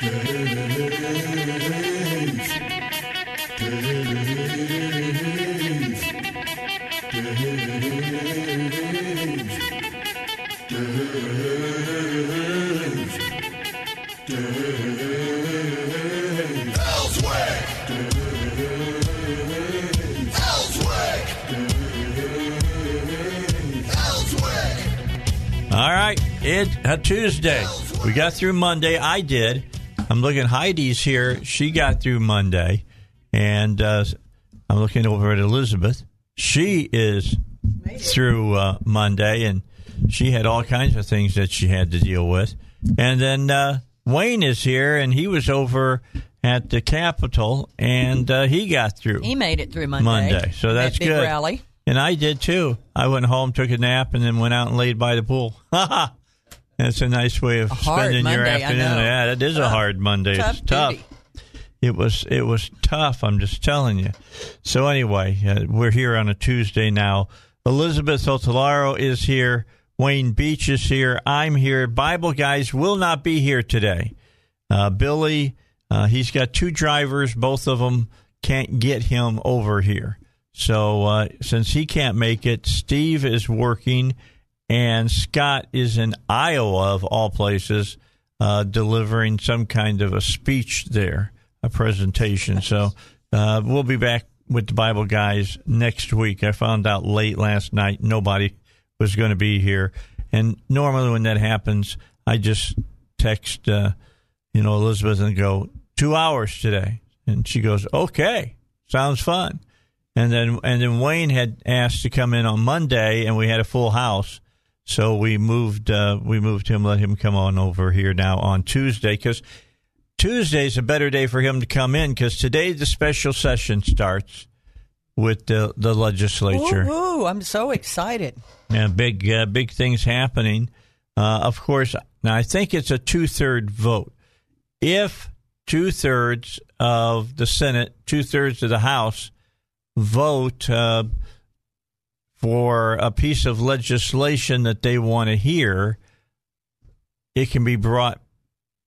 All right, it's a uh, Tuesday. We got through Monday. I did. I'm looking. Heidi's here. She got through Monday, and uh, I'm looking over at Elizabeth. She is through uh, Monday, and she had all kinds of things that she had to deal with. And then uh, Wayne is here, and he was over at the Capitol, and uh, he got through. He made it through Monday. Monday, so That that's big good. Rally. And I did too. I went home, took a nap, and then went out and laid by the pool. That's a nice way of spending your Monday, I afternoon. Yeah, that is a hard Monday. Tough it's tough. duty. It was it was tough. I'm just telling you. So anyway, uh, we're here on a Tuesday now. Elizabeth Sotallaro is here. Wayne Beech is here. I'm here. Bible guys will not be here today. Uh, Billy, uh, he's got two drivers. Both of them can't get him over here. So uh, since he can't make it, Steve is working, and Scott is in Iowa, of all places, uh, delivering some kind of a speech there, a presentation. So uh, we'll be back with the Bible guys next week. I found out late last night nobody was going to be here, and normally when that happens, I just text, uh, you know, Elizabeth and go two hours today, and she goes, "Okay, sounds fun." And then and then Wayne had asked to come in on Monday, and we had a full house, so we moved uh, we moved him, let him come on over here now on Tuesday because Tuesday's a better day for him to come in because today the special session starts with the the legislature. Ooh, I'm so excited. Yeah, big uh, big things happening. Uh, of course, now I think it's a two third vote. If two thirds of the Senate, two thirds of the House vote uh, for a piece of legislation that they want to hear, it can be brought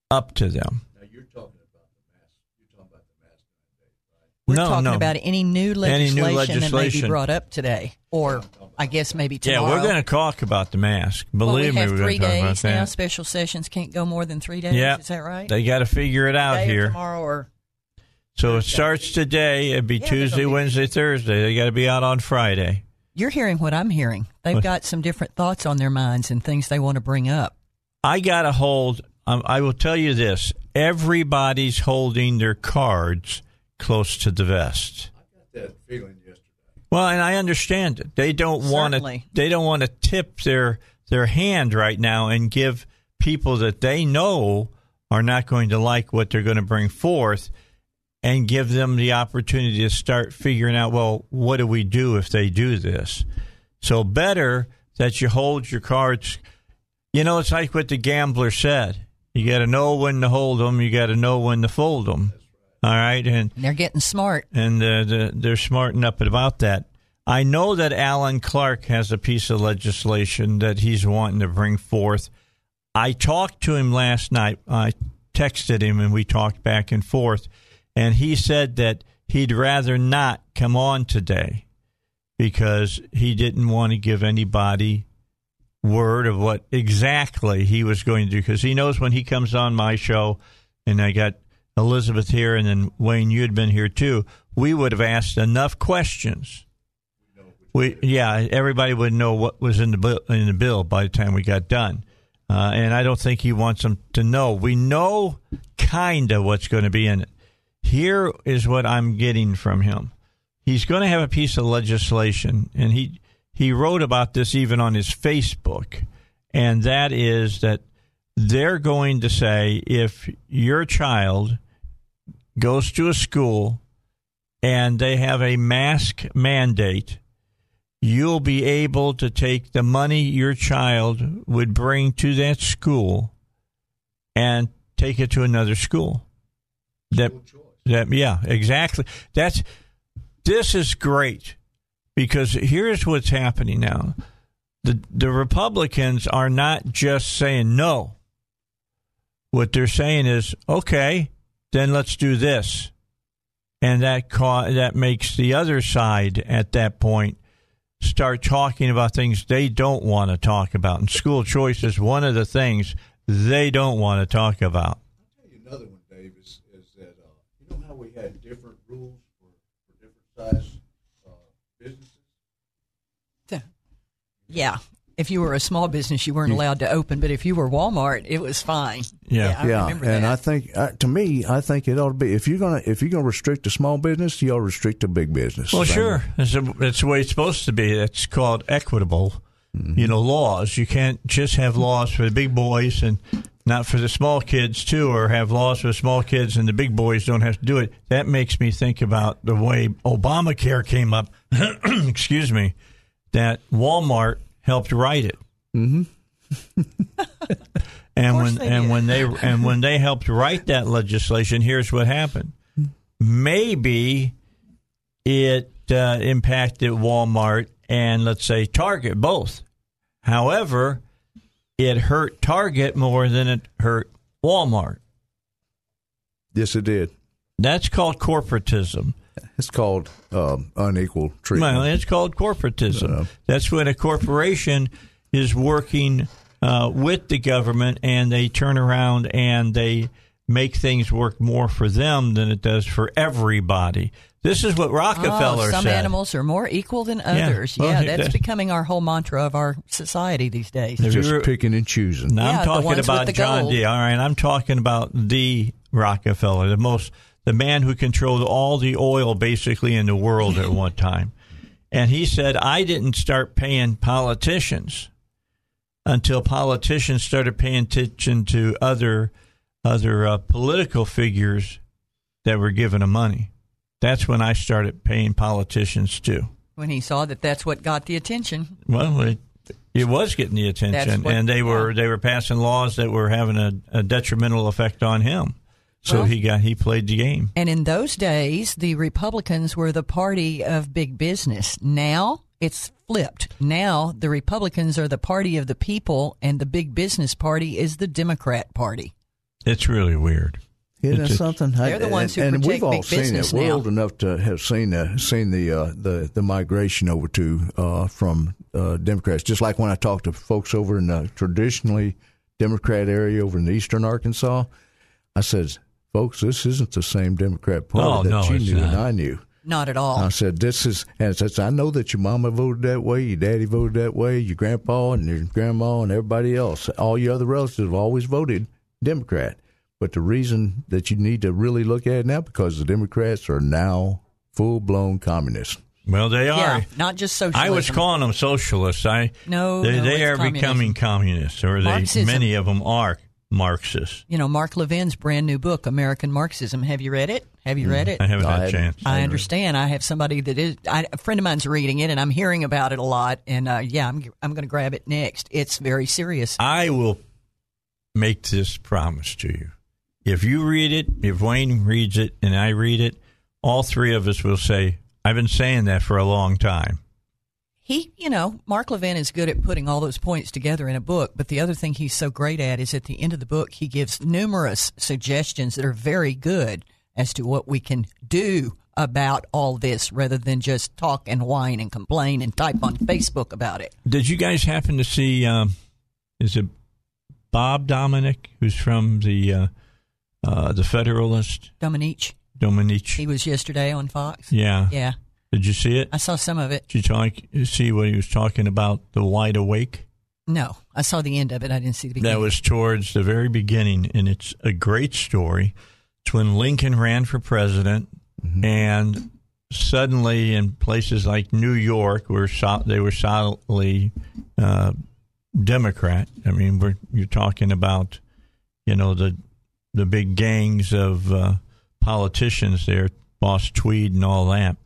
up to them. Now you're talking about the mass. You're talking about the mass. We're no, talking no. about any new Any legislation, that may be brought up today, or I guess maybe tomorrow. yeah, we're going to talk about the mask. Well, Believe we me, we're going to talk about days now. that. Special sessions can't go more than three days. Yeah, is that right? They got to figure it out Today or here. tomorrow, or So it starts today. It'd be Yeah, Tuesday, be- Wednesday, Thursday. They got to be out on Friday. You're hearing what I'm hearing. They've What? got some different thoughts on their minds and things they want to bring up. I got a hold. Um, I will tell you this: everybody's holding their cards close to the vest. I got that feeling yesterday. Well, and I understand it. They don't want to. They don't want to tip their their hand right now and give people that they know are not going to like what they're going to bring forth, and give them the opportunity to start figuring out. Well, what do we do if they do this? So better that you hold your cards. You know, it's like what the gambler said. You got to know when to hold them. You got to know when to fold them. All right, and they're getting smart. and uh, the, they're smarting up about that. I know that Alan Clark has a piece of legislation that he's wanting to bring forth. I talked to him last night. I texted him and we talked back and forth, and he said that he'd rather not come on today because he didn't want to give anybody word of what exactly he was going to do. Because he knows when he comes on my show and I got Elizabeth here and then Wayne you had been here too we would have asked enough questions. We yeah everybody would know what was in the bill, in the bill by the time we got done. Uh, and I don't think he wants them to know. We know kind of what's going to be in it here is what I'm getting from him he's going to have a piece of legislation, and he he wrote about this even on his Facebook, and that is that they're going to say if your child goes to a school and they have a mask mandate, you'll be able to take the money your child would bring to that school and take it to another school. That, that yeah, exactly. That's this is great because here's what's happening now. The the Republicans are not just saying no. What they're saying is, okay, then let's do this. And that ca- that makes the other side at that point start talking about things they don't want to talk about. And school choice is one of the things they don't want to talk about. I'll tell you another one, Dave, is, is that uh, you know how we had different rules for, for different size uh, businesses? Yeah. If you were a small business, you weren't allowed to open, but if you were Walmart, it was fine. Yeah. I yeah, remember and that. I think uh, to me, I think it ought to be if you're gonna if you're gonna restrict a small business, you ought to restrict a big business. Well, sure. It's, a, it's the way it's supposed to be. It's called equitable, you know, laws. You can't just have laws for the big boys and not for the small kids too, or have laws for the small kids and the big boys don't have to do it. That makes me think about the way Obamacare came up. excuse me, that Walmart helped write it. Mm-hmm. and when they and did. when they and when they helped write that legislation, here's what happened. Maybe it uh, impacted Walmart and let's say Target both. However, it hurt Target more than it hurt Walmart. Yes, it did. That's called corporatism. It's called um, unequal treatment. Well, it's called corporatism. Yeah. That's when a corporation is working uh, with the government and they turn around and they make things work more for them than it does for everybody. This is what Rockefeller oh, some said. animals are more equal than others. Well, Yeah, he- that's becoming our whole mantra of our society these days. If Just you're- picking and choosing. Now Yeah, I'm talking about John gold. D. All right, I'm talking about the Rockefeller, the most, the man who controlled all the oil basically in the world at one time. And he said, I didn't start paying politicians until politicians started paying attention to other other uh, political figures that were giving them money. That's when I started paying politicians too. When he saw that that's what got the attention. Well, it, it was getting the attention, what- and they were yeah. they were passing laws that were having a, a detrimental effect on him. So Well- he got he played the game. And in those days, the Republicans were the party of big business. Now it's flipped. Now the Republicans are the party of the people, and the big business party is the Democrat Party. It's really weird. Isn't that It's- something? They're the ones who and, and we've all big seen it. We're now. old enough to have seen the seen the uh, the the migration over to uh, from uh, Democrats. Just like when I talk to folks over in the traditionally Democrat area over in eastern Arkansas, I said, "Folks, this isn't the same Democrat party Oh, that no, you it's knew and. I knew." Not at all. I said, "This is," and it says, "I know that your mama voted that way, your daddy voted that way, your grandpa and your grandma and everybody else, all your other relatives have always voted Democrat." But the reason that you need to really look at it now because the Democrats are now full blown communists. Well, they are. yeah, not just socialism. I was calling them socialists. I No, they, no, they are communism. becoming communists, or they Marxism. many of them are Marxists. You know, Mark Levin's brand new book, American Marxism. Have you read it? Have you read it? Mm, I haven't I had a chance. I understand. I have somebody that is I, a friend of mine's reading it, and I'm hearing about it a lot. And uh, yeah, I'm I'm going to grab it next. It's very serious. I will make this promise to you. If you read it, if Wayne reads it, and I read it, all three of us will say, I've been saying that for a long time. He, you know, Mark Levin is good at putting all those points together in a book. But the other thing he's so great at is at the end of the book, he gives numerous suggestions that are very good as to what we can do about all this rather than just talk and whine and complain and type on Facebook about it. Did you guys happen to see, um, is it Bob Domenech, who's from the uh, uh, the Federalist? Dominique, Dominic. he was yesterday on Fox. Yeah. Yeah, Did you see it? I saw some of it. Did you talk, see what he was talking about, the wide awake? No, I saw the end of it. I didn't see the beginning. That was towards the very beginning, and it's a great story. It's when Lincoln ran for president, and suddenly in places like New York, where so- they were solidly uh, Democrat. I mean, we're you're talking about, you know, the the big gangs of uh, politicians there, Boss Tweed and all that.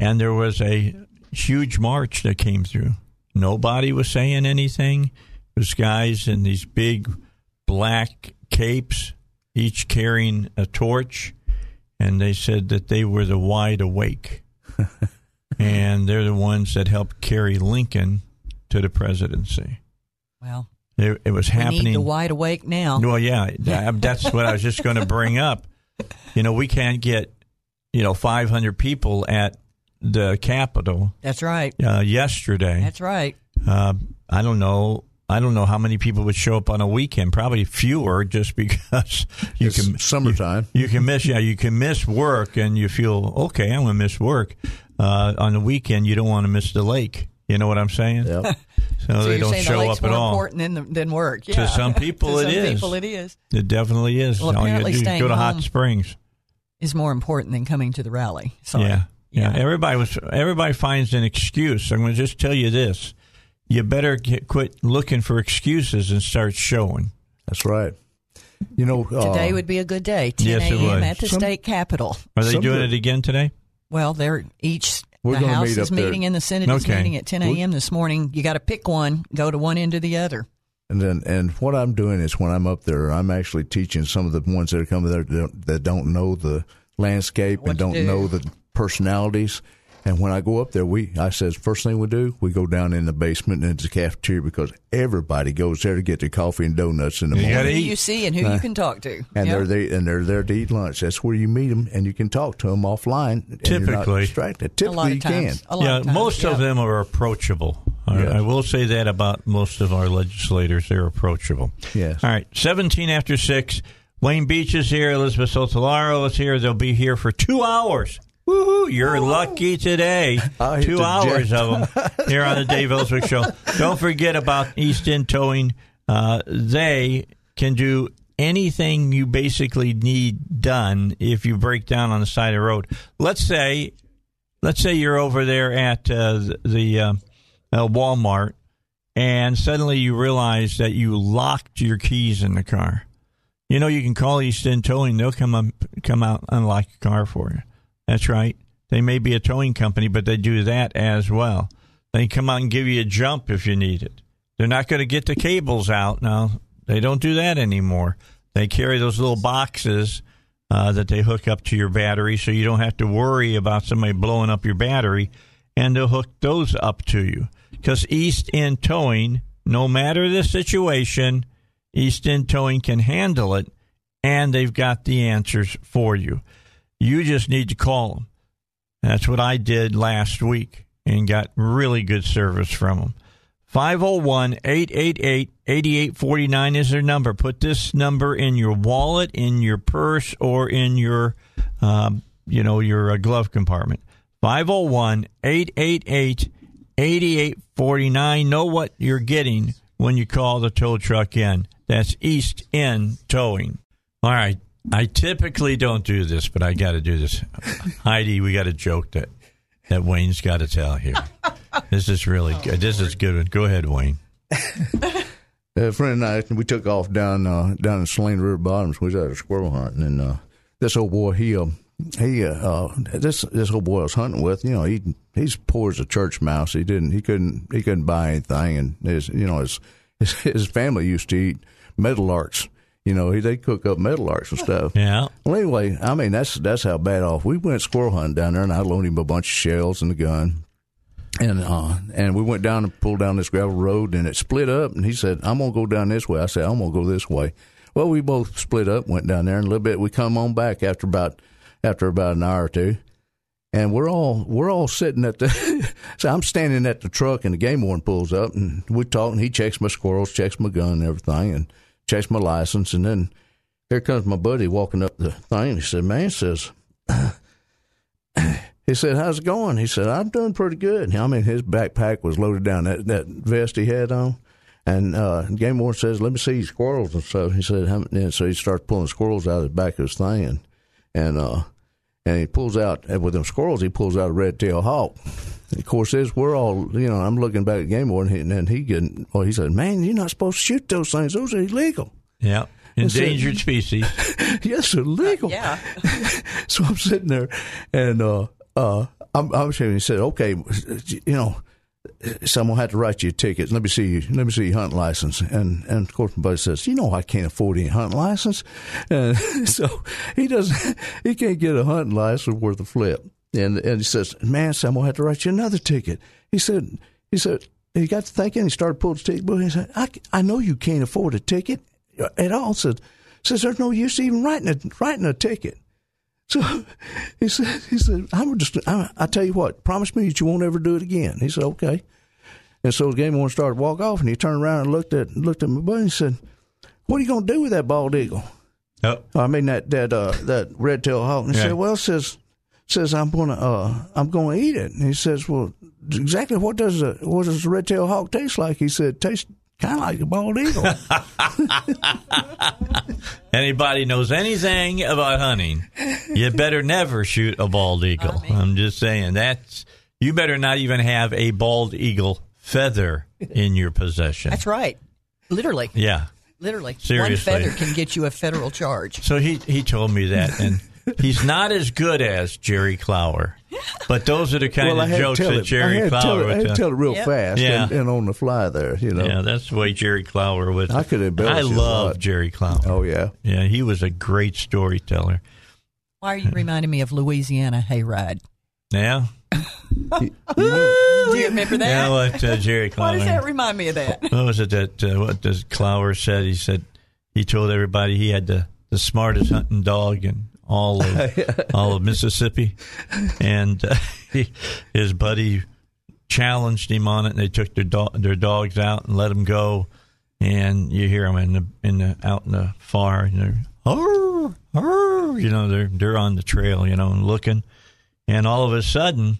And there was a huge march that came through. Nobody was saying anything. It was guys in these big black capes, each carrying a torch, and they said that they were the wide awake. and they're the ones that helped carry Lincoln to the presidency. Well, It, it was we happening. need the wide awake now. Well, yeah, that's what I was just going to bring up. You know, we can't get, you know, 500 people at the Capitol That's right. uh, yesterday. That's right. Uh, I don't know. I don't know how many people would show up on a weekend. Probably fewer, just because you It's can summertime. You can miss, yeah, you can miss work, and you feel okay. I'm going to miss work uh, on the weekend. You don't want to miss the lake. You know what I'm saying? Yep. So, so they you're don't saying the show lake's up at more all. important than, than work. To some people to it some is. people it is. It definitely is. Well, all you apparently do staying go to Hot Springs. Is more important than coming to the rally. Sorry. Yeah. yeah, Yeah. Everybody was. Everybody finds an excuse. I'm going to just tell you this: you better get, quit looking for excuses and start showing. That's right. You know, Today uh, would be a good day. 10 Yes, it a.m. at the Some- state capitol. Are they doing good- it again today? Well, they're each. We're the House is up there. meeting and the Senate is meeting at 10 a.m. this morning. You got to pick one. Go to one end or the other. And then, and what I'm doing is when I'm up there, I'm actually teaching some of the ones that are coming there that don't, know the landscape What and don't do. know the personalities. And when I go up there, we I says first thing we do, we go down in the basement and into the cafeteria because everybody goes there to get their coffee and donuts in the You morning. Who you see and who you can talk to. and Yep. they're they and they're there to eat lunch. That's where you meet them, and you can talk to them offline. and you're not Typically. distracted. a Typically, lot you of times. can. A lot yeah, of times. most of them are approachable. I, Yes. I will say that about most of our legislators; they're approachable. Yes. All right, seventeen after six. Wayne Beech is here. Elizabeth Sotallaro is here. They'll be here for two hours. Woohoo! You're lucky today. Two hours of them here on the Dave Elswick Show. Don't forget about East End Towing. Uh, they can do anything you basically need done if you break down on the side of the road. Let's say, let's say you're over there at uh, the, the uh, uh, Walmart, and suddenly you realize that you locked your keys in the car. You know, you can call East End Towing; they'll come up, come out, unlock your car for you. That's right. They may be a towing company, but they do that as well. They come out and give you a jump if you need it. They're not going to get the cables out now. They don't do that anymore. They carry those little boxes uh, that they hook up to your battery, so you don't have to worry about somebody blowing up your battery, and they'll hook those up to you. Because East End Towing, no matter the situation, East End Towing can handle it, and they've got the answers for you. You just need to call them. That's what I did last week and got really good service from them. 501 888 8849 is their number. Put this number in your wallet, in your purse, or in your, um, you know, your uh, glove compartment. 501 888 8849. Know what you're getting when you call the tow truck in. That's East End Towing. All right. I typically don't do this, but I got to do this. Heidi, we got a joke that that Wayne's got to tell here. This is really good. This is good. One. Go ahead, Wayne. A friend and I, we took off down uh, down in Saline River Bottoms. We was out squirrel hunting, and uh, this old boy, he uh, he uh, uh, this this old boy I was hunting with, you know, he he's poor as a church mouse. He didn't he couldn't he couldn't buy anything, and his you know his his, his family used to eat metal meadowlarks. You know, he they cook up meadowlarks and stuff. Yeah. Well, anyway, I mean that's that's how bad off we went squirrel hunting down there, and I loaned him a bunch of shells and a gun, and uh, and we went down and pulled down this gravel road, and it split up. And he said, "I'm gonna go down this way." I said, "I'm gonna go this way." Well, we both split up, went down there, and a little bit we come on back after about after about an hour or two, and we're all we're all sitting at the. so I'm standing at the truck, and the game warden pulls up, and we talk, and he checks my squirrels, checks my gun, and everything, and checks my license, and then here comes my buddy walking up the thing. He said, "Man," he says, he said, "How's it going?" He said, "I'm doing pretty good." I mean, his backpack was loaded down that that vest he had on, and uh, game warden says, "Let me see squirrels." And stuff." he said, How, and so he starts pulling squirrels out of the back of his thing, and and uh, and he pulls out and with them squirrels. He pulls out a red tail hawk. And of course, as we're all, you know, I'm looking back at Game Board, and, and he getting, well, he said, "Man, you're not supposed to shoot those things; those are illegal." Yeah. Endangered species. yes, illegal. Yeah. so I'm sitting there, and uh, uh, I'm, I'm saying, he said, "Okay, you know." Someone had to write you a ticket. Let me see you. Let me see your hunting license. And and of course, my buddy says, "You know, I can't afford any hunting license." And so he doesn't. He can't get a hunting license worth a flip. And and he says, "Man, someone had to write you another ticket." He said. He said. He got to thinking. He started pulling his ticket book. He said, I, "I know you can't afford a ticket at all." Said, "Says there's no use even writing a writing a ticket." So he said, "He said I'm just I, I tell you what, promise me that you won't ever do it again." He said, "Okay." And so the game warden started to walk off, and he turned around and looked at looked at my buddy and said, "What are you going to do with that bald eagle?" Oh. I mean that that uh, that red tail hawk. And he Yeah. said, "Well, says says I'm gonna uh, I'm gonna eat it." And he says, "Well, exactly what does a what does a red tail hawk taste like?" He said, "Tastes kind of like a bald eagle." Anybody knows anything about hunting, you better never shoot a bald eagle. I'm just saying that's you better not even have a bald eagle feather in your possession. That's right. Literally. Yeah. Literally. Seriously. One feather can get you a federal charge. So he he told me that, and he's not as good as Jerry Clower, but those are the kind well, of jokes that it. I Jerry had to tell Clower it, I had would tell. tell it real Yep. fast Yeah. and, and on the fly there. You know. Yeah, that's the way Jerry Clower would. I could embellish I love. Jerry Clower. Oh yeah. Yeah, he was a great storyteller. Why are you reminding me of Louisiana hayride? Yeah, Do you remember that? yeah. What uh, Jerry Clower. Why does that remind me of that? what was it that uh, what does Clower said? He said he told everybody he had the, the smartest hunting dog in all of all of Mississippi, and uh, he, his buddy challenged him on it. And they took their do- their dogs out and let them go, and you hear them in the in the out in the far, and they're "Arr, arr," you know they're they're on the trail, you know, and looking, and all of a sudden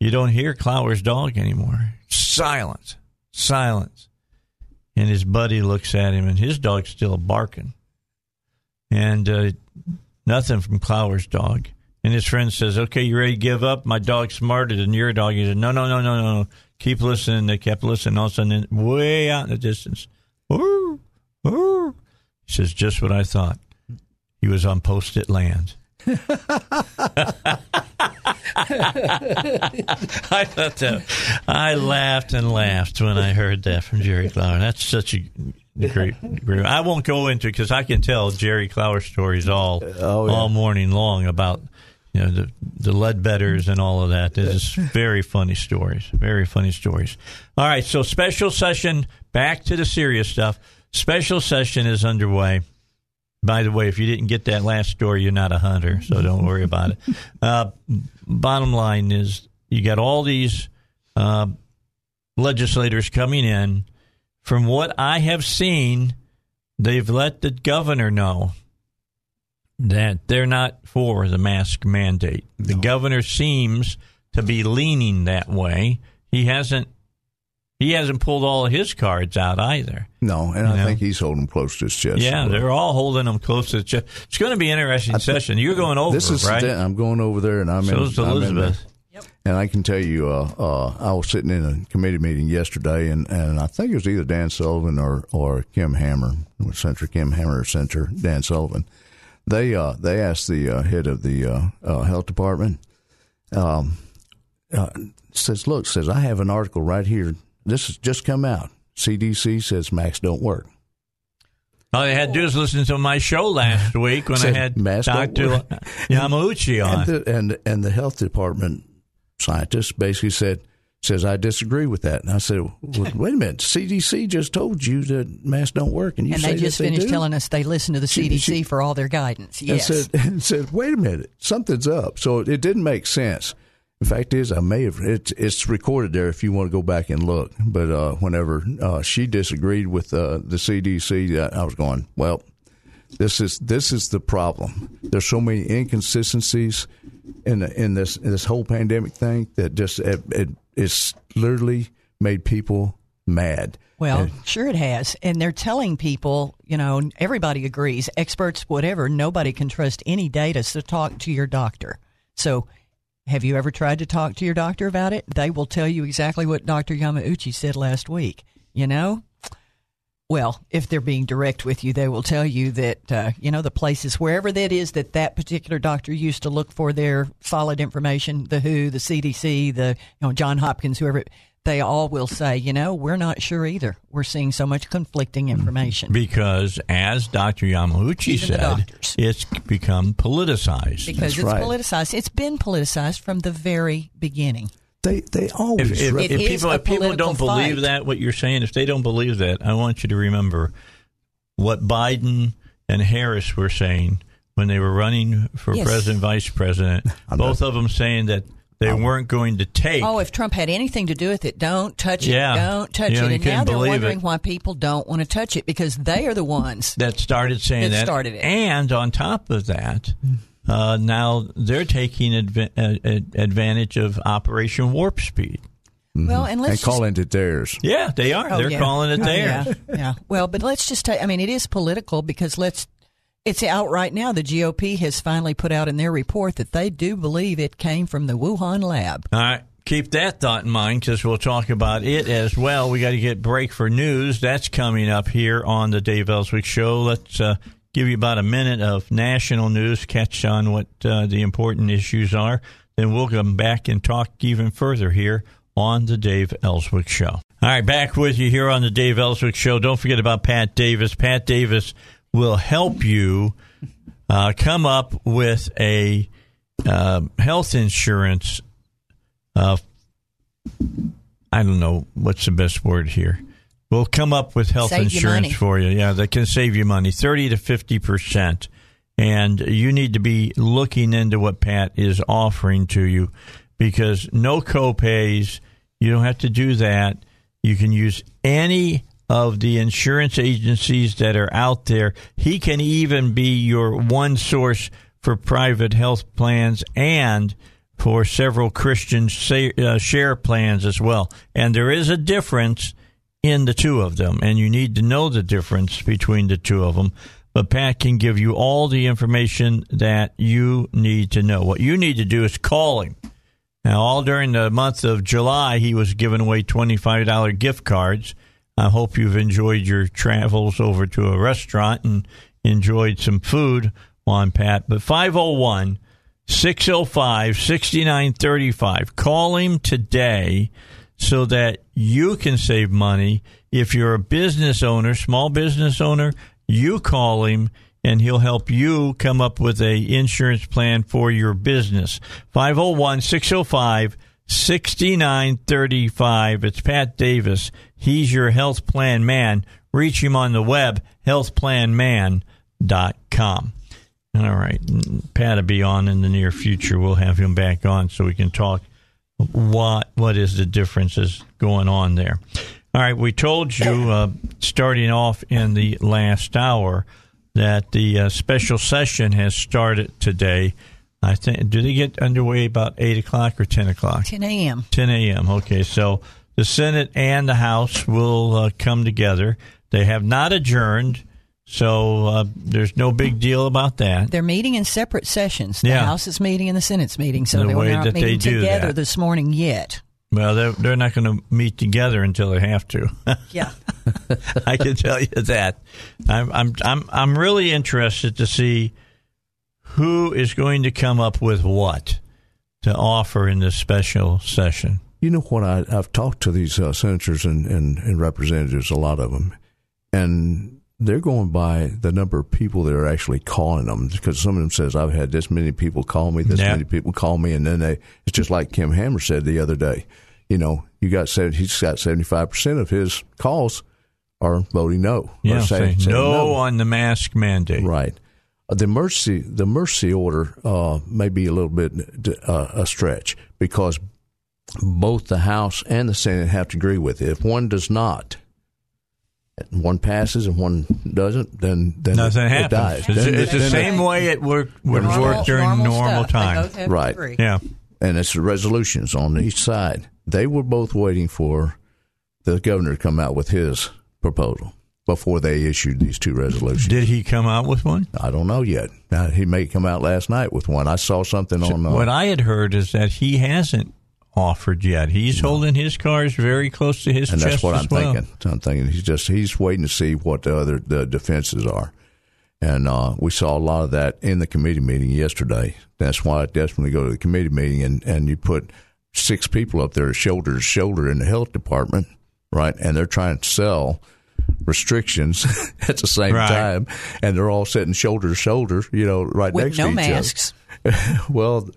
you don't hear Clower's dog anymore. Silence, silence. And his buddy looks at him, and his dog's still barking. And uh, nothing from Clower's dog. And his friend says, "Okay, you ready to give up? My dog's smarter than your dog." He said, "No, no, no, no, no. Keep listening." They kept listening. All of a sudden, way out in the distance, "Arr, arr." he says, "Just what I thought." He was on post-it land. I thought that. I laughed and laughed when I heard that from Jerry Clower. That's such a great, great. I won't go into because I can tell Jerry Clower stories all Oh, yeah. all morning long about you know the the Ledbetters and all of that. There's very funny stories. Very funny stories. All right, so special session. Back to the serious stuff. Special session is underway. By the way, if you didn't get that last story, you're not a hunter, so don't worry about it. Uh, bottom line is, you got all these uh, legislators coming in. From what I have seen, they've let the governor know that they're not for the mask mandate. The governor seems to be leaning that way. He hasn't. He hasn't pulled all of his cards out either. No, and I know? think he's holding close to his chest. Yeah, they're all holding them close to the chest. It's going to be an interesting session. You're going over, This is right? I'm going over there, and I'm So in. is I'm in Elizabeth. And I can tell you, uh, uh, I was sitting in a committee meeting yesterday, and, and I think it was either Dan Sullivan or, or Kim Hammer, Senator Kim Hammer or Senator Dan Sullivan. They uh, they asked the uh, head of the uh, uh, health department, um, uh, says, "Look, says I have an article right here. This has just come out. CDC says masks don't work. All they had to do is listen to my show last week when I had Dr. Yamauchi on. And the, and and the health department scientist basically said says I disagree with that. And I said, well, wait a minute, CDC just told you that masks don't work, and you and they just finished do? telling us they listen to the She- CDC she- for all their guidance. Yes. And said, and said, wait a minute, something's up. So it didn't make sense. In fact, is I may have it's it's recorded there if you want to go back and look. But uh, whenever uh, she disagreed with uh, the CDC, I was going, well, this is this is the problem. There's so many inconsistencies in the, in this in this whole pandemic thing that just it, it it's literally made people mad. Well, And- sure it has. And they're telling people, you know, everybody agrees, experts, whatever, nobody can trust any data, so talk to your doctor. So, have you ever tried to talk to your doctor about it? They will tell you exactly what Dr. Yamauchi said last week. You know, well, if they're being direct with you, they will tell you that uh, you know the places wherever that is that that particular doctor used to look for their solid information, the WHO, the CDC, the you know John Hopkins, whoever they all will say, you know, we're not sure either. We're seeing so much conflicting Mm-hmm. information. Because, as Dr. Yamauchi Even said, it's become politicized. Because That's it's right. politicized. It's been politicized from the very beginning. They they always if, if, if people if people don't political believe that what you're saying, if they don't believe that, I want you to remember what Biden and Harris were saying when they were running for Yes. president, vice president. both of them saying that they weren't going to take. Oh, if Trump had anything to do with it, don't touch it. Yeah. Don't touch You know, it. And now they're wondering it. why people don't want to touch it because they are the ones. that started saying That that. started it. And on top of that, mm-hmm. Uh, now they're taking adva- uh, ad- advantage of Operation Warp Speed. Well, and let's and just calling it theirs. Yeah, they are. Oh, they're yeah. calling it Oh, theirs. yeah, yeah. Well, but let's just take. I mean, it is political because let's. It's out right now. The GOP has finally put out in their report that they do believe it came from the Wuhan lab. All right. Keep that thought in mind because we'll talk about it as well. We got to get break for news. That's coming up here on the Dave Elswick Show. Let's uh, give you about a minute of national news, catch on what uh, the important issues are. Then we'll come back and talk even further here on the Dave Elswick Show. All right, back with you here on the Dave Elswick Show. Don't forget about Pat Davis. Pat Davis will help you uh, come up with a uh, health insurance uh, I don't know what's the best word here. We'll come up with health Save insurance money. for you. Yeah, that can save you money, thirty to fifty percent. And you need to be looking into what Pat is offering to you because no copays. You don't have to do that. You can use any of the insurance agencies that are out there. He can even be your one source for private health plans and for several Christian uh, share plans as well. And there is a difference in the two of them, and you need to know the difference between the two of them. But Pat can give you all the information that you need to know. What you need to do is call him. Now, all during the month of July, he was giving away $25 gift cards. I hope you've enjoyed your travels over to a restaurant and enjoyed some food on Pat. But 501 605 6935. Call him today so that you can save money. If you're a business owner, small business owner, you call him and he'll help you come up with a insurance plan for your business. 501-605-6935. It's Pat Davis. He's your health plan man. Reach him on the web, healthplanman.com. All right. Pat will be on in the near future. We'll have him back on so we can talk what what is the differences going on there. All right, we told you uh, starting off in the last hour that the uh, special session has started today. I think do they get underway about eight o'clock or ten o'clock? 10 a.m. 10 a.m. Okay, so the Senate and the House will uh, come together. They have not adjourned, so uh, there's no big deal about that. They're meeting in separate sessions. The Yeah. House is meeting and the Senate's meeting, so The they're way not that they meeting do together that. this morning yet. Well, they're, they're not going to meet together until they have to. Yeah. I can tell you that. I'm I'm I'm I'm really interested to see who is going to come up with what to offer in this special session. You know what? I, I've talked to these uh, senators and, and, and representatives, a lot of them, and they're going by the number of people that are actually calling them. Because some of them says, "I've had this many people call me, this Yeah. many people call me," and then they. It's just like Kim Hammer said the other day. You know, you got seven, he's got seventy five percent of his calls are voting no. Yeah, saying- say saying no on the mask mandate. Right. Uh, The mercy, the mercy order uh, may be a little bit uh, a stretch because both the House and the Senate have to agree with it. If one does not, one passes and one doesn't, then then Nothing it, it happens. dies. It's, Then- it's the then- same way it work, would Normal- work during normal, stuff. They time. both have to Right. agree. Yeah. and it's the resolutions on each side. They were both waiting for the governor to come out with his proposal. before they issued these two resolutions. Did he come out with one? I don't know yet. Now, he may come out last night with one. I saw something on. Uh, What I had heard is that he hasn't offered yet. He's holding his cards very close to his and chest that's what as I'm well. thinking. So I'm thinking he's just he's waiting to see what the other the defenses are, and uh, we saw a lot of that in the committee meeting yesterday. That's why I definitely go to the committee meeting and and you put six people up there shoulder to shoulder in the health department, right? And they're trying to sell restrictions at the same Right. time, and they're all sitting shoulder to shoulder, you know, right With next no to each masks. other. well,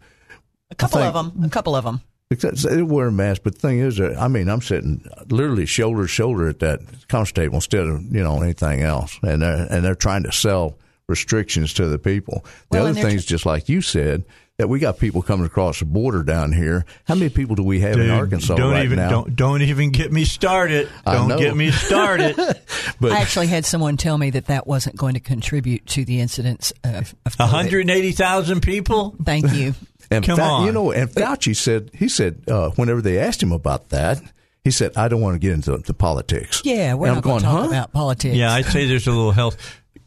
A couple think- of them. A couple of them. Because they wear a mask, but the thing is, uh, I mean, I'm sitting literally shoulder to shoulder at that constable instead of you know anything else, and they're and they're trying to sell restrictions to the people. The Well, other thing is, tr- just like you said, that we got people coming across the border down here. How many people do we have in Arkansas don't right even now? don't don't even get me started. Don't get me started. but I actually had someone tell me that that wasn't going to contribute to the incidence of, of 180,000 people? Thank you. And come Fau- on. you know, and Fauci said he said uh, whenever they asked him about that, he said, "I don't want to get into the politics." Yeah, we're And not I'm going going, to talk huh? about politics. Yeah, I'd say there's a little health.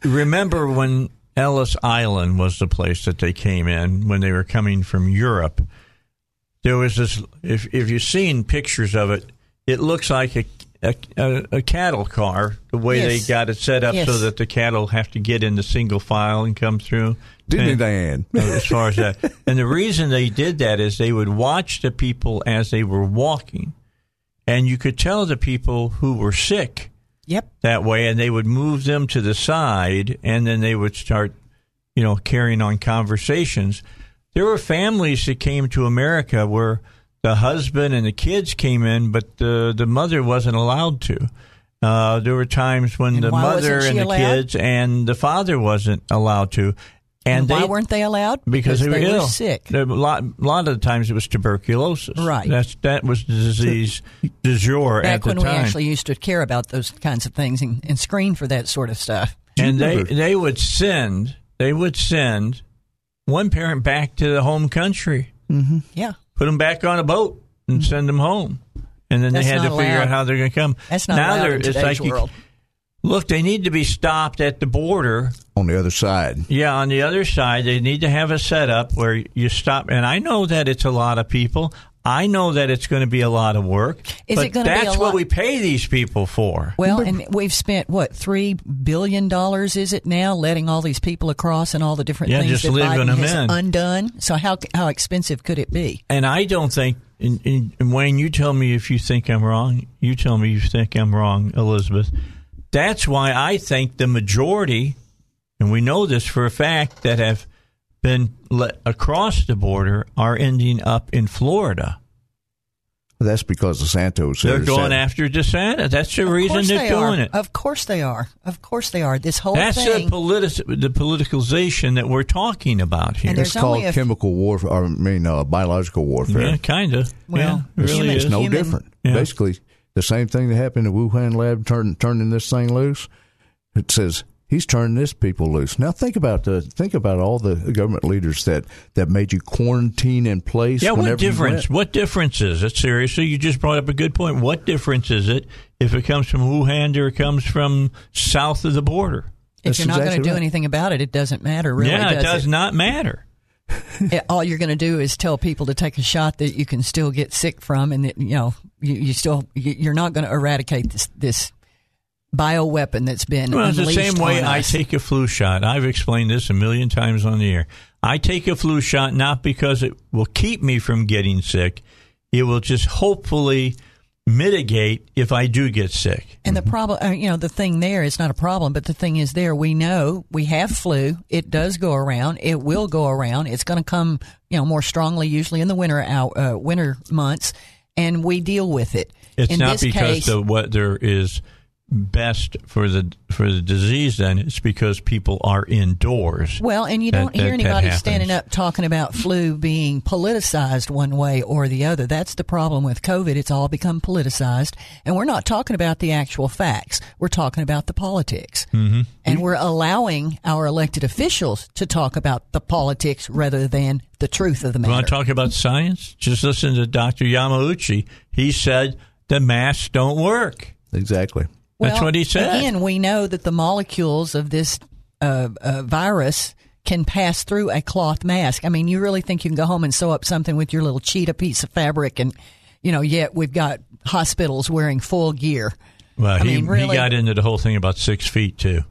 Remember when Ellis Island was the place that they came in when they were coming from Europe? There was this. If if you've seen pictures of it, it looks like a a, a, a cattle car. The way Yes. they got it set up so that the cattle have to get in the single file and come through. Didn't he, And- Diane? as far as that. And the reason they did that is they would watch the people as they were walking, and you could tell the people who were sick Yep. that way, and they would move them to the side, and then they would start, you know, carrying on conversations. There were families that came to America where the husband and the kids came in, but the the mother wasn't allowed to. Uh, there were times when And the mother and the allowed? kids and the father wasn't allowed to. And, why they, weren't they allowed? because they were ill. sick. A lot, a lot of the times it was tuberculosis. Right. That's that was the disease du jour Back at the when time. we actually used to care about those kinds of things and, and screen for that sort of stuff. and they they would send they would send one parent back to the home country, Yeah. Put them back on a boat, and hmm. send them home. And then. That's they had to not figure out how they're going to come. That's not now allowed they're- in it's today's like you- world. look, they need to be stopped at the border. on the other side. Yeah, on the other side, they need to have a setup where you stop. And I know that it's a lot of people. I know that it's going to be a lot of work. Is but it gonna be a that's what lot- we pay these people for. Well, and we've spent what three billion dollars is it now, letting all these people across and all the different Yeah, things just that Biden them has in. undone. So how how expensive could it be? And I don't think, and, and and Wayne, you tell me if you think I'm wrong. You tell me you think I'm wrong, Elizabeth. That's why I think the majority, and we know this for a fact, that have been let across the border are ending up in Florida. That's because of Santos. They're said- going after DeSantis. That's the reason of course they're they doing are. it. Of course they are. Of course they are. This whole That's the, thing. politi- the politicalization that we're talking about here. And It's called a- chemical warfare. I mean, uh, biological warfare. Yeah, kind of. Well, yeah, it really human- is. It's no Human- different. Yeah. Basically, the same thing that happened in the Wuhan lab, turn, turning this thing loose. It says he's turning this people loose. Now think about the think about all the government leaders that that made you quarantine in place. Yeah, what difference? What difference is it? Seriously, you just brought up a good point. What difference is it if it comes from Wuhan or it comes from south of the border? if That's you're not going to do right. anything about it, it doesn't matter. Really, yeah, does it does not matter. All you're going to do is tell people to take a shot that you can still get sick from, and that you know you, you still you, are not going to eradicate this this bioweapon that's been Well, it's the same way I take a flu shot. I've explained this a million times on the air. I take a flu shot not because it will keep me from getting sick. It will just hopefully mitigate if I do get sick. And the problem, uh, you know, the thing there is not a problem, but the thing is there, we know we have flu. It does go around. It will go around. It's going to come, you know, more strongly, usually in the winter out, uh, winter months, and we deal with it. It's in not because case, the weather is best for the for the disease. Then it's because people are indoors. Well, and you don't hear that- that anybody happens. standing up talking about flu being politicized one way or the other. That's the problem with COVID. It's all become politicized. And we're not talking about the actual facts. We're talking about the politics. Mm-hmm. And we're allowing our elected officials to talk about the politics rather than the truth of the You want matter. to talk about science? Just listen to Dr. Yamauchi. He said the masks don't work. Exactly. That's Well, what he said. Again, we know that the molecules of this uh, uh, virus can pass through a cloth mask. I mean, you really think you can go home and sew up something with your little cheetah piece of fabric, and you know, yet we've got hospitals wearing full gear. Well, I he, mean, really- he got into the whole thing about six feet too,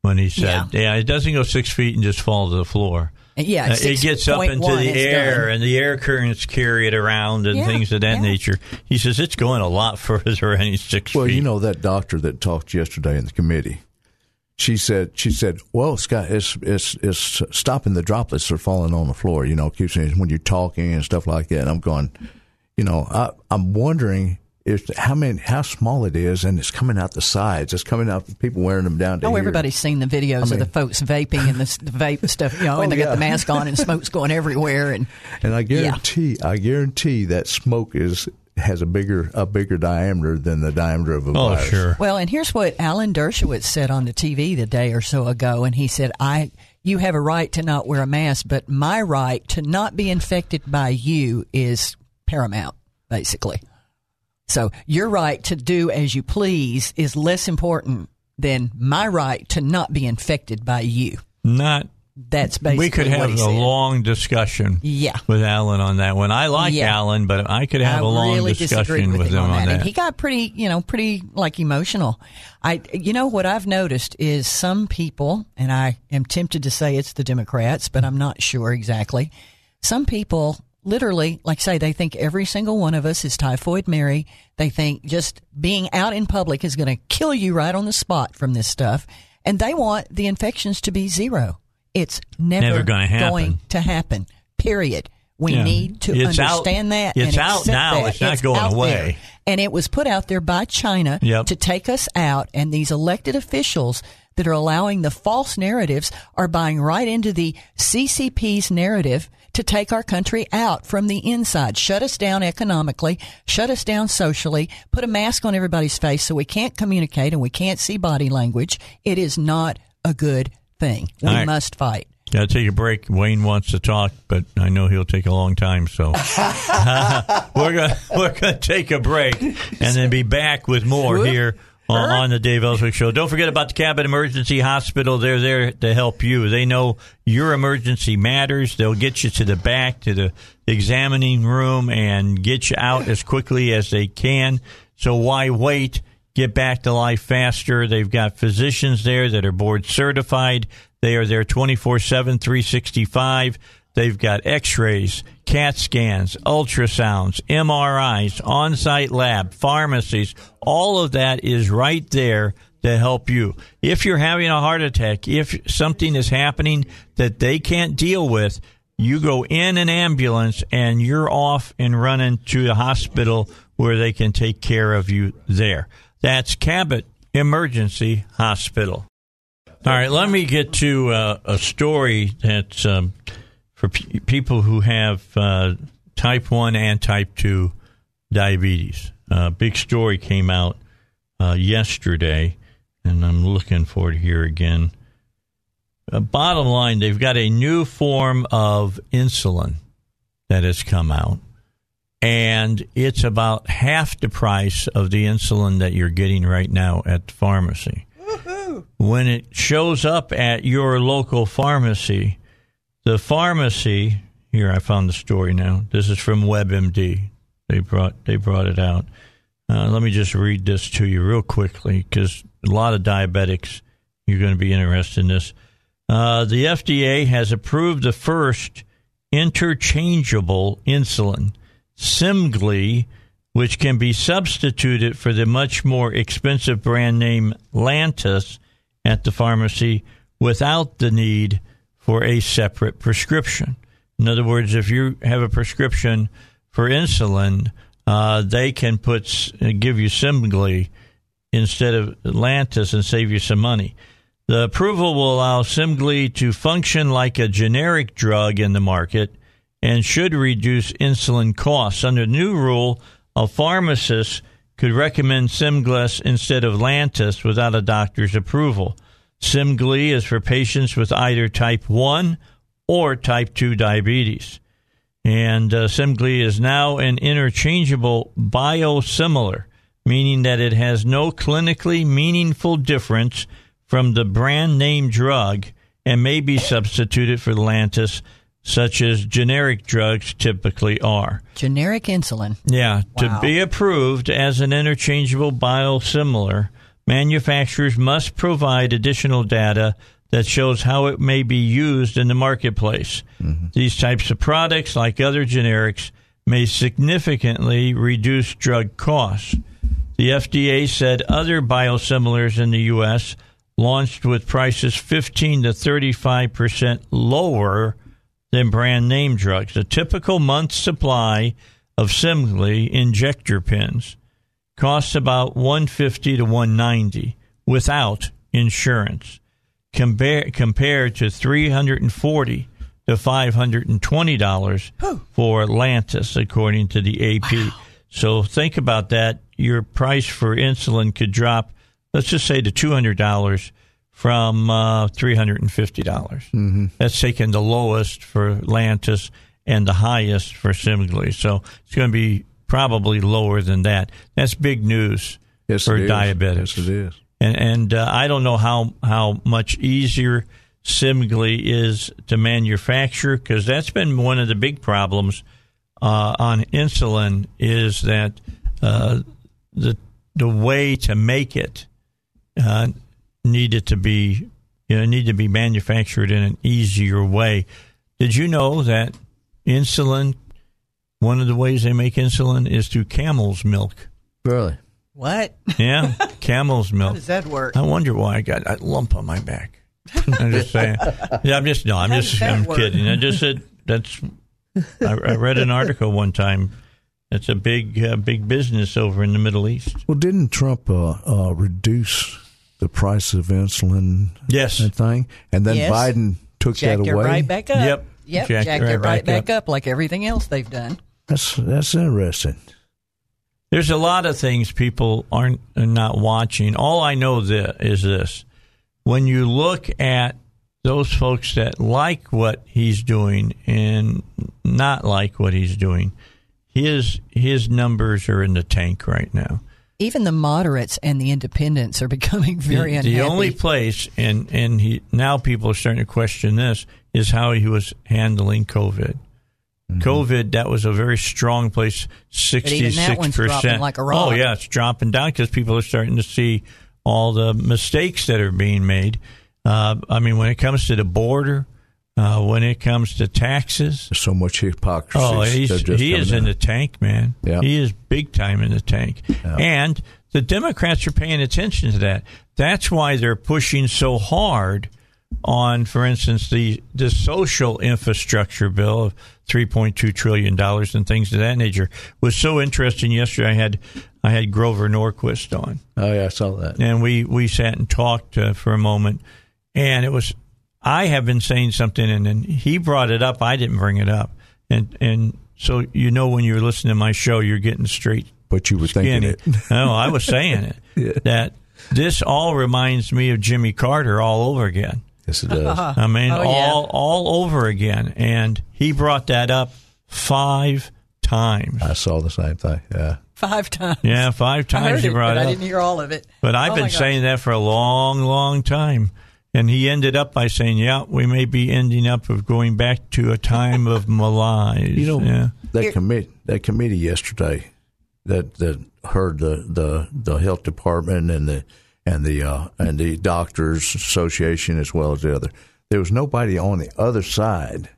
when he said, Yeah. "Yeah, it doesn't go six feet and just fall to the floor. Yeah, Uh, it gets up into the air, done. and the air currents carry it around, and Yeah, things of that yeah. nature." He says it's going a lot further than any six Well, feet. you know that doctor that talked yesterday in the committee. She said, "She said, well, Scott, it's it's it's stopping the droplets from falling on the floor. You know, keeps saying when you're talking and stuff like that." And I'm going, you know, I, I'm wondering if how many how small it is, and it's coming out the sides. It's coming out. People wearing them down to Oh, here. everybody's seen the videos mean- of the folks vaping and the, the vape stuff, you know, oh, and Oh, they got the mask on and smoke's going everywhere. And And I guarantee, I guarantee that smoke is has a bigger a bigger diameter than the diameter of a oh, virus. sure. well, and here's what Alan Dershowitz said on the TV the day or so ago, and he said, "I, you have a right to not wear a mask, but my right to not be infected by you is paramount, basically. So your right to do as you please is less important than my right to not be infected by you. Not. That's basically We could have a said. long discussion. Yeah. With Alan on that one. I like Yeah. Alan, but I could have I a long really discussion with, with him on that. that. And he got pretty, you know, pretty like emotional. I, you know, what I've noticed is some people, and I am tempted to say it's the Democrats, but I'm not sure exactly. Some people literally, like say, they think every single one of us is typhoid Mary. They think just being out in public is going to kill you right on the spot from this stuff. And they want the infections to be zero. It's never, Never happen. going to happen. Period. We Yeah. need to It's out- understand that. it's out now. that. It's not going away. there. And it was put out there by China Yep. to take us out. And these elected officials that are allowing the false narratives are buying right into the CCP's narrative to take our country out from the inside, shut us down economically, shut us down socially, put a mask on everybody's face so we can't communicate and we can't see body language. It is not a good thing. We All right. must fight. Got to take a break. Wayne wants to talk, but I know he'll take a long time, so we're gonna we're going to take a break and then be back with more here on, the Dave Elswick Show. Don't forget about the Cabot Emergency Hospital. They're there to help you. They know your emergency matters. They'll get you to the back to the examining room and get you out as quickly as they can. So why wait? Get back to life faster. They've got physicians there that are board certified. They are there 24 7, 365. They've got x rays, CAT scans, ultrasounds, MRIs, on site lab, pharmacies. All of that is right there to help you. If you're having a heart attack, if something is happening that they can't deal with, you go in an ambulance and you're off and running to the hospital where they can take care of you there. That's Cabot Emergency Hospital. All right, let me get to uh, a story that's um, for pe people who have uh, type 1 and type 2 diabetes. Uh, big story came out uh, yesterday, and I'm looking for it here again. Uh, bottom line, they've got a new form of insulin that has come out, and it's about half the price of the insulin that you're getting right now at the pharmacy. When it shows up at your local pharmacy, the pharmacy here I found the story now. This is from WebMD. They brought they brought it out. Uh, let me just read this to you real quickly because a lot of diabetics you're going to be interested in this. Uh, the FDA has approved the first interchangeable insulin, Semglee, which can be substituted for the much more expensive brand name Lantus at the pharmacy without the need for a separate prescription. In other words, if you have a prescription for insulin, uh, they can put give you Semglee instead of Lantus and save you some money. The approval will allow Semglee to function like a generic drug in the market and should reduce insulin costs. Under the new rule, a pharmacist could recommend Simglis instead of Lantus without a doctor's approval. Semglee is for patients with either type 1 or type 2 diabetes. And uh, Semglee is now an interchangeable biosimilar, meaning that it has no clinically meaningful difference from the brand name drug and may be substituted for Lantus, such as generic drugs typically are. Generic insulin. Yeah, Wow. to be approved as an interchangeable biosimilar, manufacturers must provide additional data that shows how it may be used in the marketplace. Mm-hmm. These types of products, like other generics, may significantly reduce drug costs. The FDA said other biosimilars in the U.S. launched with prices 15 to 35 percent lower than brand name drugs. A typical month's supply of Semglee injector pins costs about 150 to 190 without insurance compare, compared to 340 to 520 dollars for Lantus according to the AP. So think about that. Your price for insulin could drop let's just say to $200 from uh, 350. dollars mm-hmm. That's taking the lowest for Lantus and the highest for Semglee. So it's going to be probably lower than that. That's big news Yes, for diabetics. Yes, it is. And, and uh, I don't know how, how much easier Semglee is to manufacture because that's been one of the big problems uh, on insulin is that uh, the the way to make it uh, needed to be you know need to be manufactured in an easier way. Did you know that insulin? One of the ways they make insulin is through camel's milk. Really? What? Yeah, camel's How milk. does that work? I wonder why I got that lump on my back. I'm just saying. Yeah, I'm just no. I'm How just I'm work? kidding. I just said that's. I, I read an article one time. It's a big uh, big business over in the Middle East. Well, didn't Trump uh, uh, reduce the price of insulin Yes. and thing, and then Yes. Biden took Jacked that it away? right back up. Yep. Yep. Jacked Jacked, it right it right back back, up. like everything else they've done. That's that's interesting. There's a lot of things people aren't are not watching. All I know that is this: when you look at those folks that like what he's doing and not like what he's doing, his his numbers are in the tank right now. Even the moderates and the independents are becoming very the, unhappy. the only place, and and he now people are starting to question this is how he was handling COVID. COVID, that was a very strong place, even sixty that six one's dropping percent. like a rock. Oh yeah, it's dropping down because people are starting to see all the mistakes that are being made. Uh, I mean, when it comes to the border, uh, when it comes to taxes, There's so much hypocrisy. Oh, he's, he is coming in the tank, man. Yeah. He is big time in the tank. And the Democrats are paying attention to that. That's why they're pushing so hard on, for instance, the, the social infrastructure bill of $3.2 trillion and things of that nature. It was so interesting yesterday. I had, I had Grover Norquist on Oh yeah, I saw that. and we we sat and talked uh, for a moment, and it was I have been saying something, and then he brought it up. I didn't bring it up, and and so you know when you're listening to my show, you're getting straight But you were thinking it. no, I was saying it that this all reminds me of Jimmy Carter all over again. Yes, it does. I mean, Oh, yeah. all all over again, and he brought that up five times. I saw the same thing. Yeah. Five times. Yeah, five I times heard he it, brought but it up. I didn't hear all of it. But I've Oh, been saying that for a long, long time. And he ended up by saying, "Yeah, we may be ending up of going back to a time of malaise." You know yeah. that Here- commit that committee yesterday that that heard the, the, the health department and the and the uh, and the doctors association as well as the other. There was nobody on the other side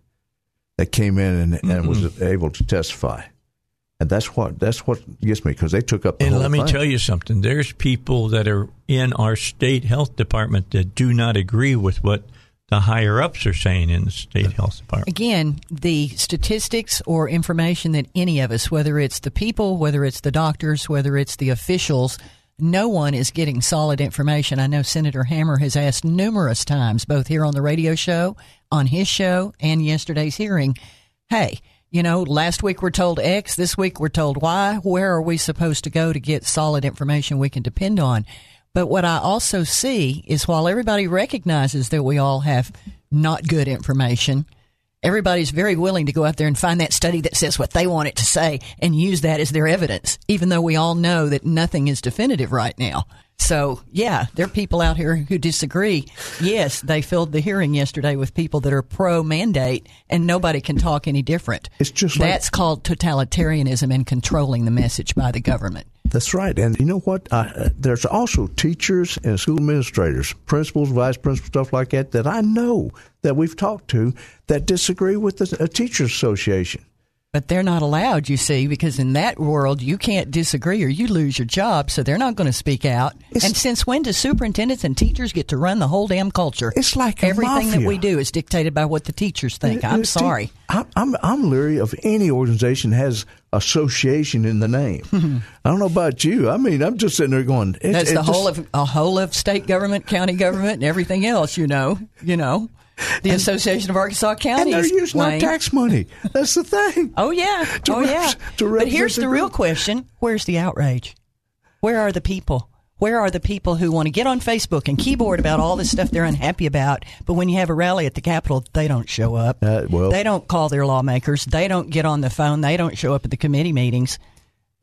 that came in and, and was able to testify, and that's what that's what gets me because they took up the And whole let me thing. tell you something. There's people that are in our state health department that do not agree with what the higher ups are saying in the state health department. Again, the statistics or information that any of us, whether it's the people, whether it's the doctors, whether it's the officials, no one is getting solid information. I know Senator Hammer has asked numerous times, both here on the radio show, on his show, and yesterday's hearing, hey, you know, last week we're told X, this week we're told Y. Where are we supposed to go to get solid information we can depend on? But what I also see is while everybody recognizes that we all have not good information, Everybody's very willing to go out there and find that study that says what they want it to say and use that as their evidence, even though we all know that nothing is definitive right now. So, yeah, there are people out here who disagree. Yes, they filled the hearing yesterday with people that are pro mandate, and nobody can talk any different. It's just like- that's called totalitarianism and controlling the message by the government. That's right. And you know what? Uh, there's also teachers and school administrators, principals, vice principals, stuff like that, that I know that we've talked to that disagree with the Teachers Association. But they're not allowed, you see, because in that world you can't disagree or you lose your job, so they're not going to speak out. It's- and since when do superintendents and teachers get to run the whole damn culture? It's like everything that we do is dictated by what the teachers think. I'm Uh, sorry. I'm, I'm I'm leery of any organization that has association in the name. I don't know about you. I mean, I'm just sitting there going. It, That's it the just- whole of a whole of state government, county government, and everything else. You know, you know, the Association of Arkansas and Counties. they're using our tax money. That's the thing. Oh yeah, to oh yeah. rep- but here's the the real question: Where's the outrage? Where are the people? Where are the people who want to get on Facebook and keyboard about all this stuff they're unhappy about? But when you have a rally at the Capitol, they don't show up. Uh, well- they don't call their lawmakers. They don't get on the phone. They don't show up at the committee meetings.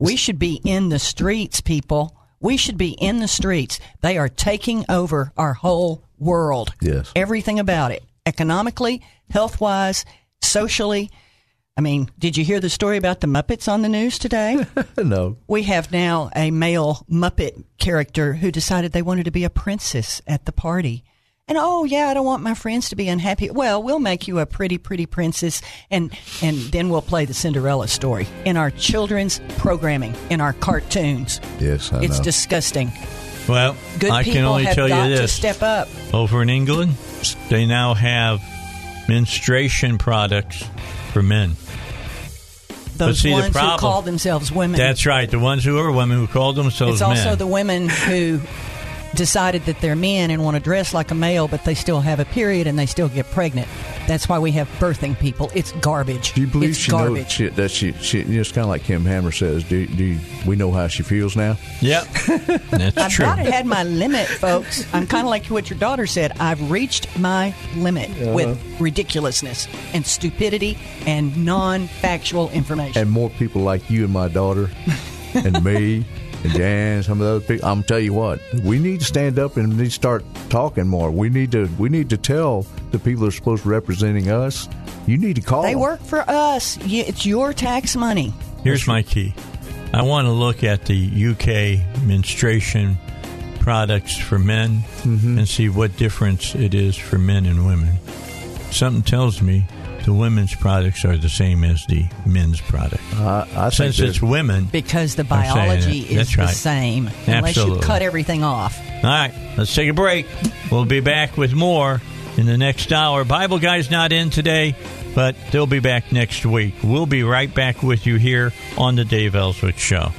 We should be in the streets, people. We should be in the streets. They are taking over our whole world. Yes. Everything about it. Economically, health wise, socially. I mean, did you hear the story about the Muppets on the news today? no. we have now a male Muppet character who decided they wanted to be a princess at the party. And oh yeah, I don't want my friends to be unhappy. Well, we'll make you a pretty, pretty princess, and and then we'll play the Cinderella story in our children's programming, in our cartoons. Yes, I it's know. disgusting. Well, Good I people can only have tell got you to step up. Over in England, they now have menstruation products for men. Those see, ones who call themselves women. That's right. The ones who are women who call themselves It's also men. the women who decided that they're men and want to dress like a male, but they still have a period and they still get pregnant. That's why we have birthing people. It's garbage. Do you believe it's she garbage. knows she, that she, she it's kind of like Kim Hammer says? Do, do you- we know how she feels now? Yep, that's I've true. got to had my limit, folks. I'm kind of like what your daughter said. I've reached my limit Uh-huh. with ridiculousness and stupidity and non-factual information. And more people like you and my daughter, and me, and Jan, some of those people. I'm tell you what, we need to stand up and we need to start talking more. We need to we need to tell the people that are supposed to be representing us. You need to call. they them. work for us. It's your tax money. Here's my key. I want to look at the UK menstruation products for men Mm-hmm. and see what difference it is for men and women. Something tells me the women's products are the same as the men's product. Uh, I, I Since it's women, Because the biology is That's the same, unless you cut everything off. All right, let's take a break. We'll be back with more in the next hour. Bible Guy's not in today, but they'll be back next week. We'll be right back with you here on the Dave Elswick Show.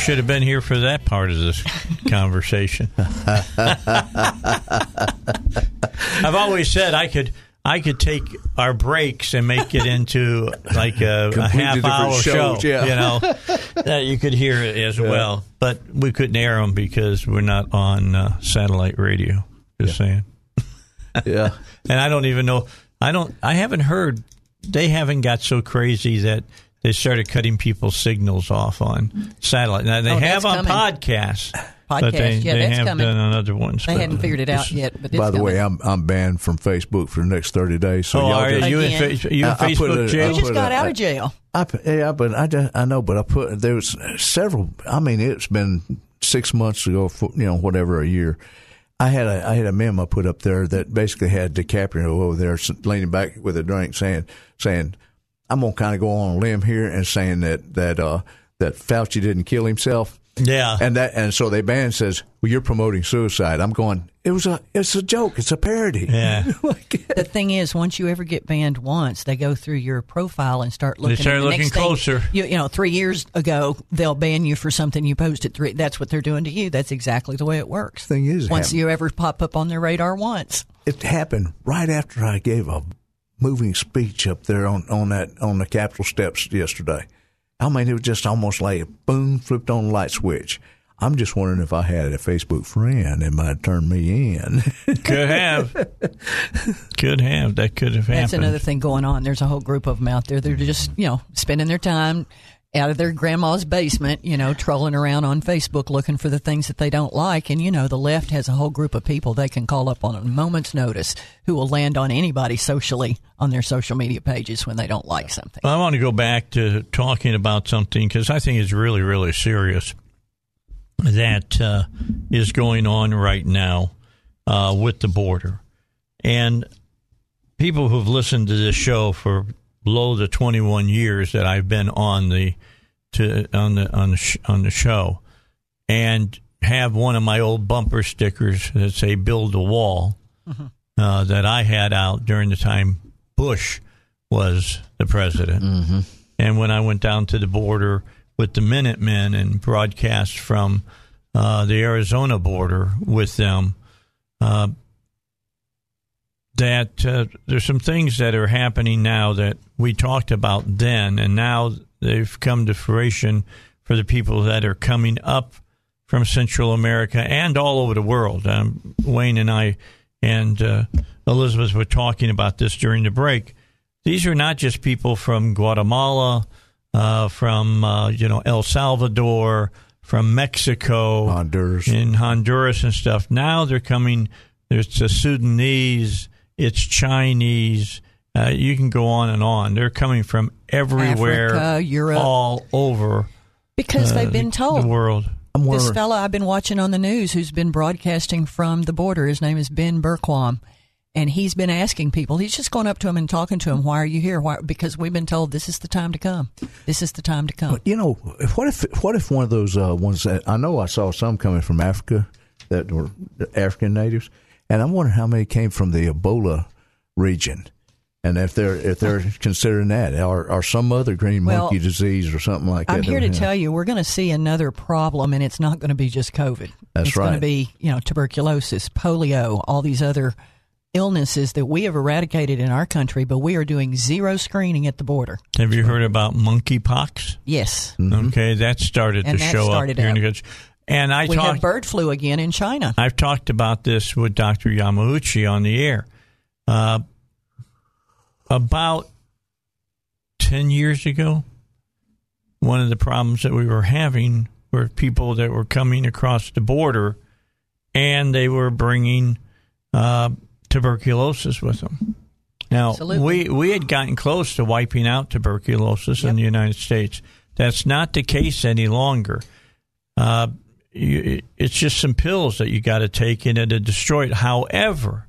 Should have been here for that part of this conversation. I've always said I could I could take our breaks and make it into like a, a half different hour show, yeah. you know, that you could hear it as well. But we couldn't air them because we're not on uh, satellite radio. Just saying. yeah. And I don't even know. I don't. I haven't heard. They haven't got so crazy that they started cutting people's signals off on satellite. Now they Oh, have that's on coming. podcasts, but they, Podcast, yeah, they that's have coming. done on other ones. They hadn't figured it out yet, but By the way. I'm I'm banned from Facebook for the next thirty days. So Oh, y'all are just- you in, fa- you in I- I Facebook it- I jail? you just got a- out of jail. I, p- yeah, but I, ju- I know, but I put there was several. I mean, it's been six months ago, for, you know, whatever a year. I had a I had a memo put up there that basically had DiCaprio over there s- leaning back with a drink, saying saying I'm gonna kind of go on a limb here and saying that that uh, that Fauci didn't kill himself. Yeah. And that and so they ban says, "Well, you're promoting suicide." I'm going. It was a it's a joke. It's a parody. Yeah. The thing is, once you ever get banned once, they go through your profile and start looking. start and the looking next thing- closer. you, you know, three years ago, they'll ban you for something you posted. Three. That's what they're doing to you. That's exactly the way it works. Thing is, once happen- you ever pop up on their radar once, it happened right after I gave a moving speech up there on, on that on the Capitol steps yesterday. I mean, it was just almost like a boom, flipped on the light switch. I'm just wondering if I had a Facebook friend, it might turn me in. Could have. could have. That could have happened. that's another thing going on. There's a whole group of them out there. They're just you know spending their time out of their grandma's basement, you know, trolling around on Facebook looking for the things that they don't like. And you know, the left has a whole group of people they can call up on a moment's notice who will land on anybody socially on their social media pages when they don't like something. I want to go back to talking about something because I think it's really, really serious that uh, is going on right now uh, with the border. And people who've listened to this show for below the 21 years that I've been on the to on the on the sh- on the show, and have one of my old bumper stickers that say "Build a Wall" uh, that I had out during the time Bush was the president. And when I went down to the border with the Minutemen and broadcast from uh, the Arizona border with them, uh, that uh, there's some things that are happening now that we talked about then, and now they've come to fruition for the people that are coming up from Central America and all over the world. Um, Wayne and I and uh, Elizabeth were talking about this during the break. These are not just people from Guatemala, uh, from uh, you know El Salvador, from Mexico, Honduras. in Honduras and stuff. Now they're coming. There's the Sudanese. It's Chinese. Uh, you can go on and on. They're coming from everywhere, Africa, Europe. all over Because uh, they've been told. the world. I'm This wondering, fella I've been watching on the news who's been broadcasting from the border, his name is Ben Bergquam. And he's been asking people, he's just going up to them and talking to them, why are you here? Why? Because we've been told this is the time to come. This is the time to come. you know, what if what if one of those uh, ones that I know I saw some coming from Africa that were African natives, and I'm wondering how many came from the Ebola region, and if they're if they're considering that or, or some other green Well, monkey disease or something like that. I'm here to we have. tell you, we're going to see another problem, and it's not going to be just COVID. That's it's going to be, you know, tuberculosis, polio, all these other illnesses that we have eradicated in our country, but we are doing zero screening at the border. Have you heard about monkeypox? Yes. Mm-hmm. Okay, that started And to that show started up here in up. the country. And I we have talked. bird flu again in China. I've talked about this with Dr. Yamauchi on the air. Uh, about 10 years ago, one of the problems that we were having were people that were coming across the border and they were bringing uh, tuberculosis with them. Now, Absolutely. we, we had gotten close to wiping out tuberculosis in the United States. That's not the case any longer. Uh, you, it's just some pills that you got to take in it to destroy it. However,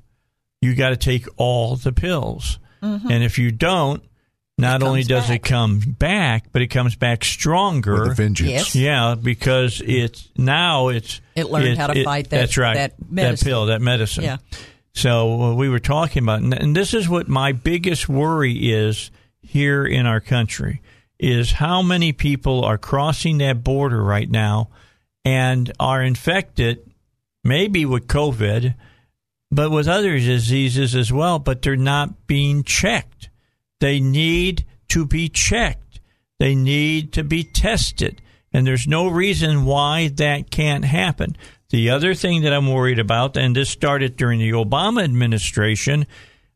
you got to take all the pills, and if you don't, not only comes does it come back, but it comes back stronger. with a vengeance. Yes. Yeah, because it's now it's It learned how to fight that- That's right. that medicine. pill, that medicine. Yeah. So uh, we were talking about, and, and this is what my biggest worry is here in our country is how many people are crossing that border right now and are infected, maybe with COVID, but with other diseases as well, but they're not being checked. They need to be checked. They need to be tested. And there's no reason why that can't happen. The other thing that I'm worried about, and this started during the Obama administration,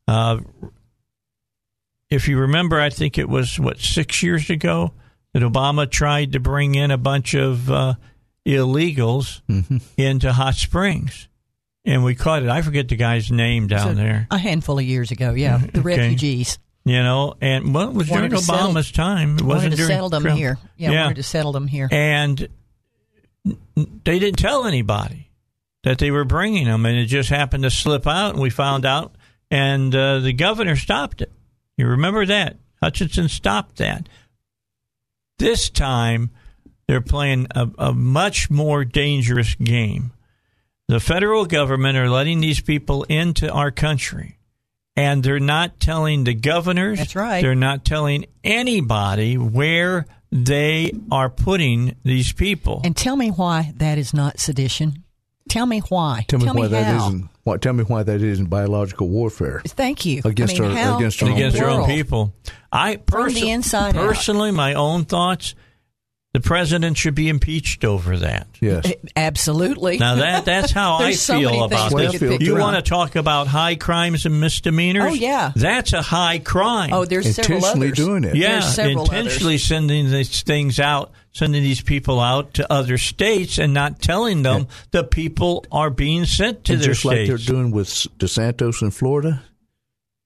uh, if you remember, I think it was, what, six years ago that Obama tried to bring in a bunch of uh, illegals into Hot Springs. And we caught it. I forget the guy's name down So, there. A handful of years ago, yeah. The Okay. refugees. You know, and well, it was Wanted during to settle- Obama's time. It wasn't to during settle them Trump. here. Yeah, yeah. wanted to settle them here. and they didn't tell anybody that they were bringing them, and it just happened to slip out, and we found out, and uh, the governor stopped it. You remember that? Hutchinson stopped that. This time, they're playing a, a much more dangerous game. The federal government are letting these people into our country, and they're not telling the governors. That's right. They're not telling anybody where they are putting these people. And tell me why that is not sedition. Tell me why. Tell me why that how. isn't. What? Tell me why that isn't biological warfare. Thank you. Against I mean, our- against our the against their own people. I From perso- the out. personally, my own thoughts. The president should be impeached over that. Yes. Eh, Absolutely. Now that that's how I There's so feel about this. could You want to talk about high crimes and misdemeanors? Oh, yeah. that's a high crime. Oh, there's several Intentionally others. doing it. yeah, several intentionally others. sending these things out, sending these people out to other states, and not telling them the people are being sent to and their just like they're doing with DeSantis in Florida,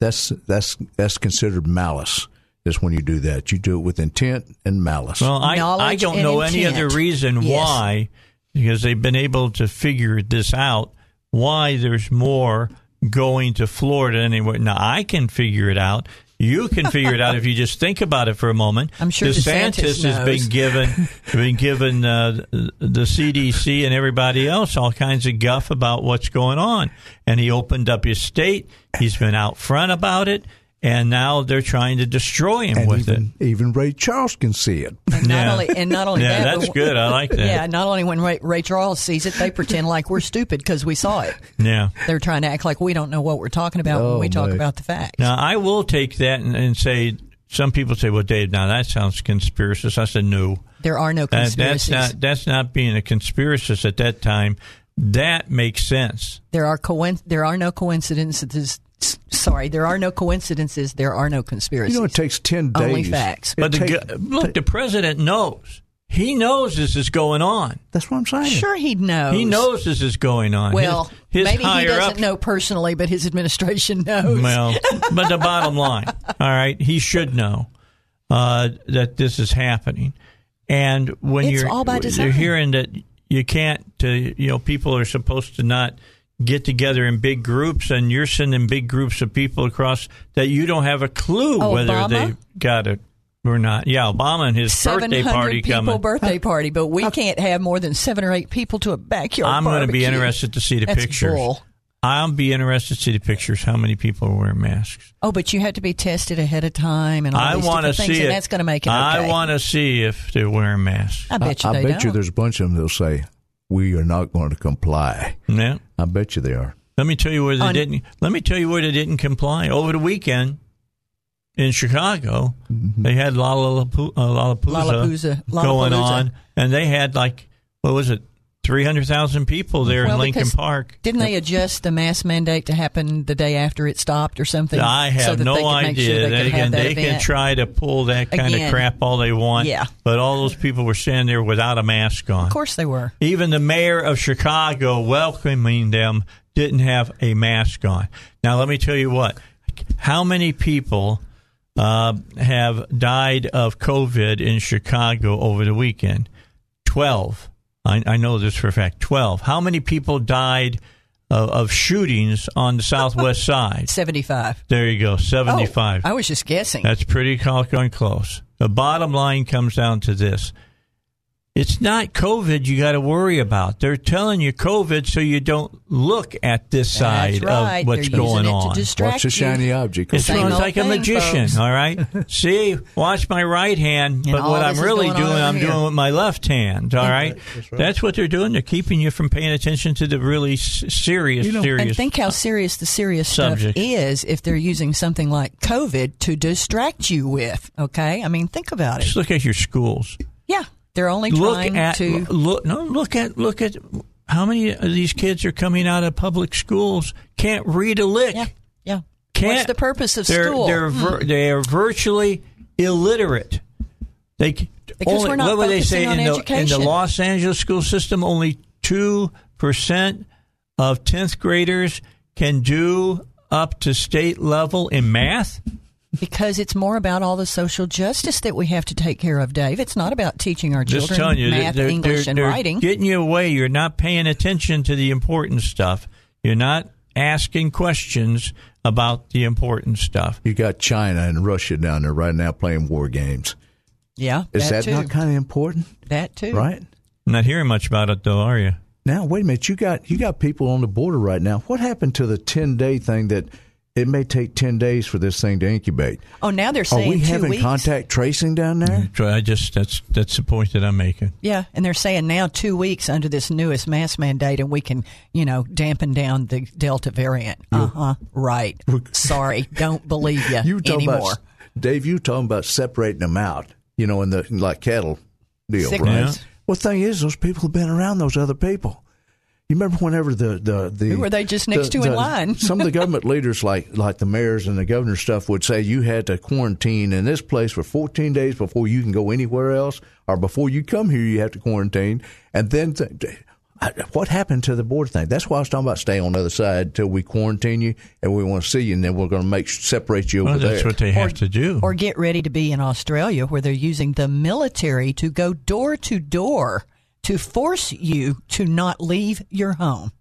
that's that's that's considered malice. Is when you do that. You do it with intent and malice. Well, I, I don't and know any other reason Yes. why, because they've been able to figure this out, why there's more going to Florida anyway. Now, I can figure it out. You can figure it out if you just think about it for a moment. I'm sure DeSantis, DeSantis has been given been given uh, the CDC and everybody else all kinds of guff about what's going on, and he opened up his state. He's been out front about it, and now they're trying to destroy him and with it. even even Ray Charles can see it. And not Yeah. only and not only Yeah, that, that's but- good. I like that. Yeah, not only when Ray, Ray Charles sees it, they pretend like we're stupid because we saw it. Yeah. They're trying to act like we don't know what we're talking about when Oh, we talk my. about the facts. Now, I will take that and, and say, some people say, well, Dave, now that sounds conspiracist. I said, no. there are no That, conspiracies. that's not that's not being a conspiracist at that time. That makes sense. there are coin- there are no coincidences. S- Sorry, there are no coincidences. There are no conspiracies. You know, it takes ten days. Only facts. It But the, take- gu- look, the president knows. He knows this is going on. that's what I'm saying. sure, he knows. He knows this is going on. Well, his, his maybe he doesn't up, know personally, but his administration knows. Well, but the bottom line, all right, he should know uh, that this is happening. And when It's you're all by you're hearing that you can't, uh, you know, people are supposed to not get together in big groups, and you're sending big groups of people across that you don't have a clue Oh, whether Obama? they got it or not. Yeah, Obama and his birthday 700 party people coming. birthday party, but we can't have more than seven or eight people to a backyard I'm going to be interested to see the That's pictures. bull. I'll be interested to see the pictures. How many people are wearing masks? Oh, but you have to be tested ahead of time, and all I want to see and it. that's going to make it. I want to see if they're wearing masks. I bet you I, they bet don't. you there's a bunch of them that'll say, "We are not going to comply." Yeah. I bet you they are. Let me tell you where they On- didn't. Let me tell you where they didn't comply over the weekend in Chicago. They had Lollapalooza, uh, Lollapalooza. going Lollapalooza. on, and they had like what was it, three hundred thousand people there Well, in Lincoln Park. Didn't they adjust the mask mandate to happen the day after it stopped or something? I have so that no idea. Sure they, They, can they can try to pull that kind Again. of crap all they want. Yeah. But all those people were standing there without a mask on. Of course they were. Even the mayor of Chicago welcoming them didn't have a mask on. Now, let me tell you what. How many people uh, have died of COVID in Chicago over the weekend? 12. I, I know this for a fact. 12. How many people died of, of shootings on the southwest side? Seventy-five. There you go, Oh, 75. I was just guessing. That's pretty close. The bottom line comes down to this. It's not COVID you got to worry about. They're telling you COVID so you don't look at this side That's right. of what's They're going using it on. To distract Watch the you. shiny object. It Same sounds old like a magician, folks. all right? See, watch my right hand, but what I'm really doing, I'm here. doing with my left hand, all right? That's what they're doing. They're keeping you from paying attention to the really s- serious, You know- serious. And think how serious the serious Subject. stuff is if they're using something like COVID to distract you with. Okay, I mean, think about it. Just look at your schools. Yeah, they're only look trying at to. look no look at look at how many of these kids are coming out of public schools can't read a lick. Yeah, yeah. Can't, What's the purpose of they're, school? They're Hmm. vir- they are virtually illiterate. They Because only, we're not what would they say in the in the. Los Angeles school system? Only two percent of tenth graders can do up to state level in math. Because it's more about all the social justice that we have to take care of, Dave. It's not about teaching our Just children you, math, they're, English, they're, and they're writing. getting you away. You're not paying attention to the important stuff. You're not asking questions about the important stuff. You got China and Russia down there right now playing war games. Yeah, Is that that, not kind of important? That too. Right? Not hearing much about it, though, are you? Now, wait a minute. You got you got people on the border right now. What happened to the ten day thing that it may take ten days for this thing to incubate? Oh, now they're saying Are we two having weeks. contact tracing down there? So I just that's that's the point that I'm making. Yeah, and they're saying now two weeks under this newest mask mandate, and we can, you know, dampen down the Delta variant. Uh huh. Right. Sorry, don't believe you, You anymore. about Dave. You talking about separating them out. You know, in the like cattle deal, Sick right? ones. Well, thing is, those people have been around those other people. You remember whenever the the, the Who were they just next the- to in the- line? some of the government leaders, like like the mayors and the governor stuff, would say you had to quarantine in this place for 14 days before you can go anywhere else, or before you come here, you have to quarantine. And then, th- th- what happened to the border thing? That's why I was talking about stay on the other side till we quarantine you, and we want to see you, and then we're going to make separate you over Well, that's there. what they have to do. Or get ready to be in Australia, where they're using the military to go door to door to force you to not leave your home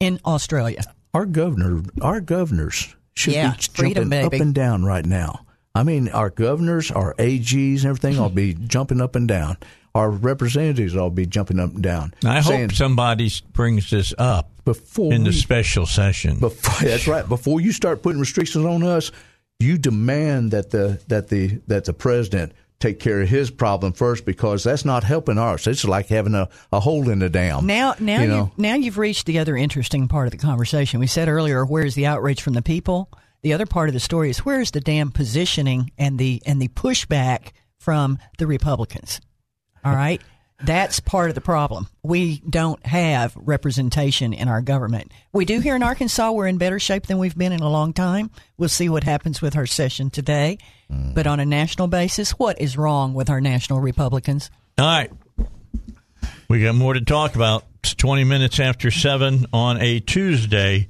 in Australia. our governor, our governors should Yeah, be freedom, jumping baby. up and down right now. I mean, our governors, our AGs, and everything will be jumping up and down. Our representatives will be jumping up and down. I saying, hope somebody brings this up before in the we- special session. Before, that's right. Before you start putting restrictions on us, you demand that the that the that the president take care of his problem first because that's not helping ours. It's like having a, a hole in the dam. Now, now, you know. now you've reached the other interesting part of the conversation. We said earlier, where's the outrage from the people? The other part of the story is where's the damn positioning and the and the pushback from the Republicans? All right, that's part of the problem. We don't have representation in our government. We do here in Arkansas. We're in better shape than we've been in a long time. We'll see what happens with our session today. Hmm. But on a national basis, what is wrong with our national Republicans? All right. We got more to talk about. It's 20 minutes after 7 on a Tuesday.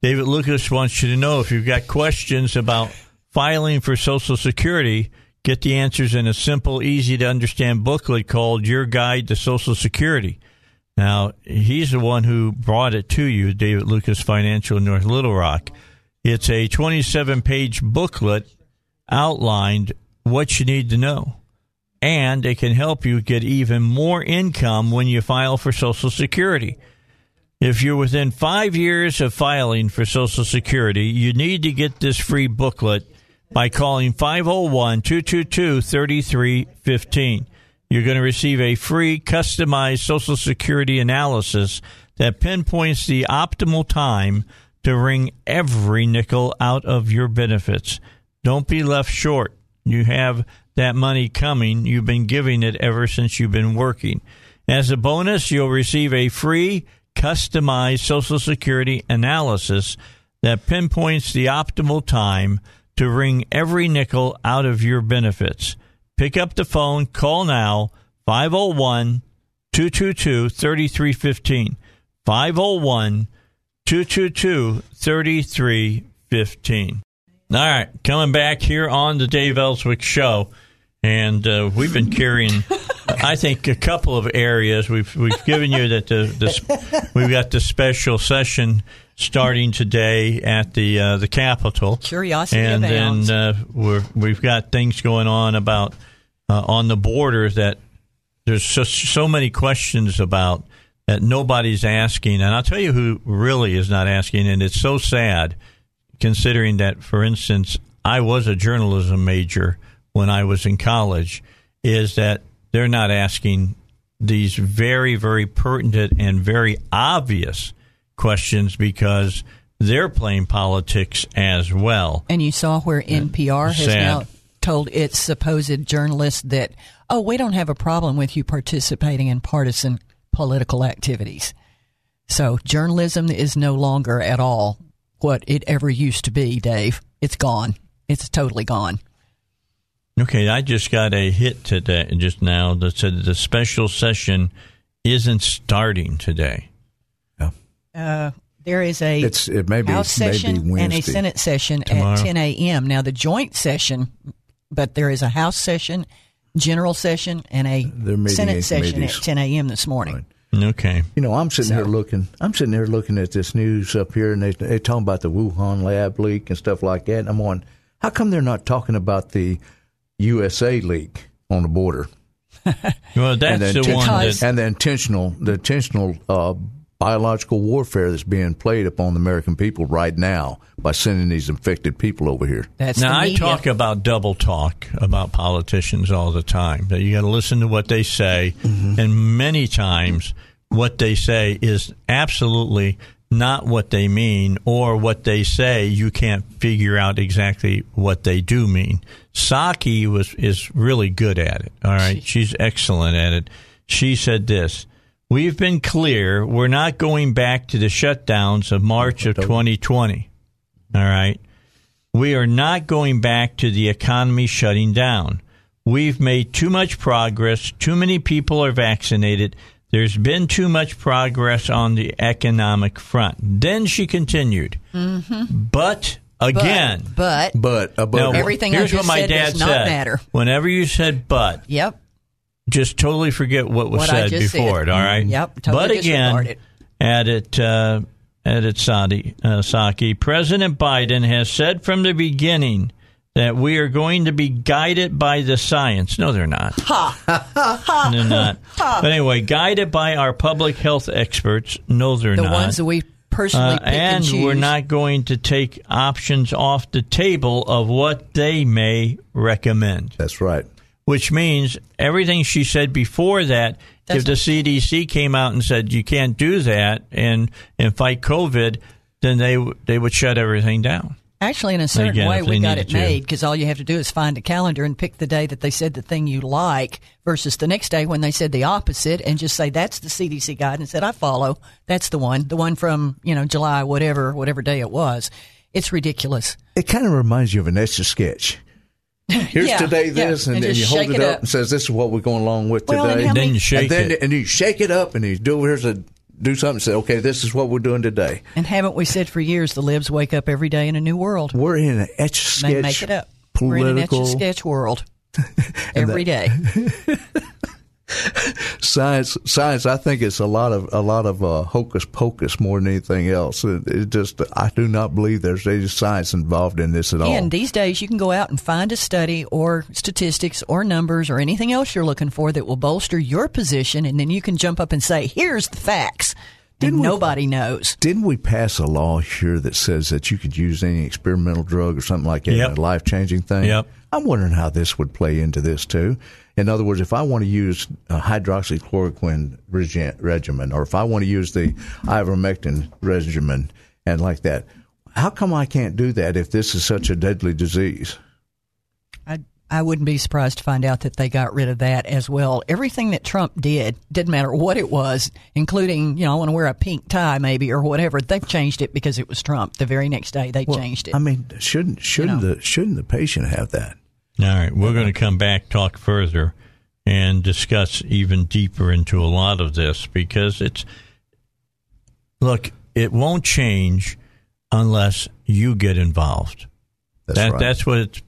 David Lucas wants you to know if you've got questions about filing for Social Security, get the answers in a simple, easy to understand booklet called Your Guide to Social Security. Now, he's the one who brought it to you, David Lucas Financial in North Little Rock. It's a 27 page booklet outlined what you need to know and it can help you get even more income when you file for Social Security. If you're within five years of filing for Social Security, you need to get this free booklet by calling 501 222 3315. You're going to receive a free customized Social Security analysis that pinpoints the optimal time to wring every nickel out of your benefits. Don't be left short. You have that money coming. You've been giving it ever since you've been working. As a bonus, you'll receive a free customized Social Security analysis that pinpoints the optimal time to wring every nickel out of your benefits. Pick up the phone, call now, 501 222 3315. 501 222 3315. All right, coming back here on the Dave Elswick Show, and uh, we've been carrying, I think, a couple of areas. We've we've given you that the, the we've got the special session starting today at the uh, the Capitol. Curiosity and abounds. then uh, we're, we've got things going on about uh, on the border that there's so, so many questions about that nobody's asking. And I'll tell you who really is not asking, and it's so sad considering that, for instance, I was a journalism major when I was in college, is that they're not asking these very, very pertinent and very obvious questions because they're playing politics as well. And you saw where NPR has Sad. now told its supposed journalists that, oh, we don't have a problem with you participating in partisan political activities. So journalism is no longer at all what it ever used to be, Dave. It's gone. It's totally gone. Okay, I just got a hit today, just now, that said the special session isn't starting today. Uh, there is a It's- it may be- House maybe session and a Senate session Tomorrow. at 10 a.m. Now, the joint session, but there is a House session, general session, and a meeting Senate session at 10 a.m. this morning. Okay. You know, I'm sitting here looking. I'm sitting here looking at this news up here, and they they talking about the Wuhan lab leak and stuff like that. And I'm on. How come they're not talking about the USA leak? on the border. Well, that's and the one that. and the intentional the intentional uh, biological warfare that's being played upon the American people right now by sending these infected people over here. That's Now I talk about double talk about politicians all the time. That you got to listen to what they say, Mm-hmm. and many times what they say is absolutely not what they mean, or what they say you can't figure out exactly what they do mean. Psaki was is really good at it. All right, she's excellent at it. She said this. We've been clear we're not going back to the shutdowns of March of 2020. All right. We are not going back to the economy shutting down. We've made too much progress. Too many people are vaccinated. There's been too much progress on the economic front. Then she continued. Mm-hmm. But again, but, but But, now, Everything I here's just what my said dad does not said. matter. Whenever you said but, yep, just totally forget what was What said before said. it. All right. Yep, totally but disregard again, it. added uh, added Sadi uh, Psaki, President Biden has said from the beginning that we are going to be guided by the science. No, they're not. Ha. they're not. But anyway, guided by our public health experts. No, they're the not. The ones that we personally Uh, and, and we're not going to take options off the table of what they may recommend that's right. Which means everything she said before that. if the CDC came out and said you can't do that and and fight COVID, then they they would shut everything down. Actually, in a certain Again, way, we they got it made because all you have to do is find a calendar and pick the day that they said the thing you like versus the next day when they said the opposite and just say that's the CDC guidance that I follow. That's the one, the one from you know July, whatever, whatever day it was. It's ridiculous. It kind of reminds you of an etch a sketch. Here's Yeah, today yeah, this, and, and then you hold it it up, up. and says this is what we're going along with Well, and today. how then you shake and then it. and you shake it up, and you do here's a do something. and Say okay, this is what we're doing today. And haven't we said for years the libs wake up every day in a new world? We're in an etch a sketch. Make it up. We're in an etch Political sketch world every day. science. Science. I think it's a lot of a lot of uh, hocus pocus more than anything else. It, it just I do not believe there's any science involved in this at all. And these days, you can go out and find a study or statistics or numbers or anything else you're looking for that will bolster your position, and then you can jump up and say, "Here's the facts." Didn't we- nobody knows. Didn't we pass a law here that says that you could use any experimental drug or something like that, Yep. a life changing thing? Yep. I'm wondering how this would play into this too. In other words, if I want to use a hydroxychloroquine regi- regimen, or if I want to use the ivermectin regimen and like that, how come I can't do that if this is such a deadly disease? I I wouldn't be surprised to find out that they got rid of that as well. Everything that Trump did didn't matter what it was, including you know I want to wear a pink tie maybe or whatever. They've changed it because it was Trump. The very next day they changed it. I mean, shouldn't shouldn't know. the shouldn't the patient have that? All right, we're going to come back, talk further, and discuss even deeper into a lot of this because it's look, it won't change unless you get involved. That's that, right. That's what it's,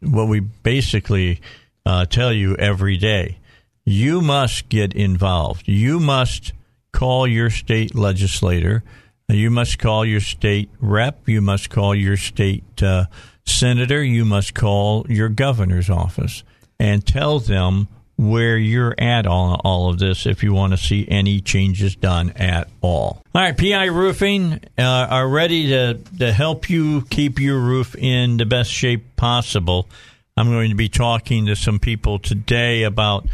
what we basically uh, tell you every day. You must get involved. You must call your state legislator. You must call your state rep. You must call your state uh, senator. You must call your governor's office and tell them where you're at on all of this if you want to see any changes done at all. All right, PI Roofing uh, are ready to, to help you keep your roof in the best shape possible. I'm going to be talking to some people today about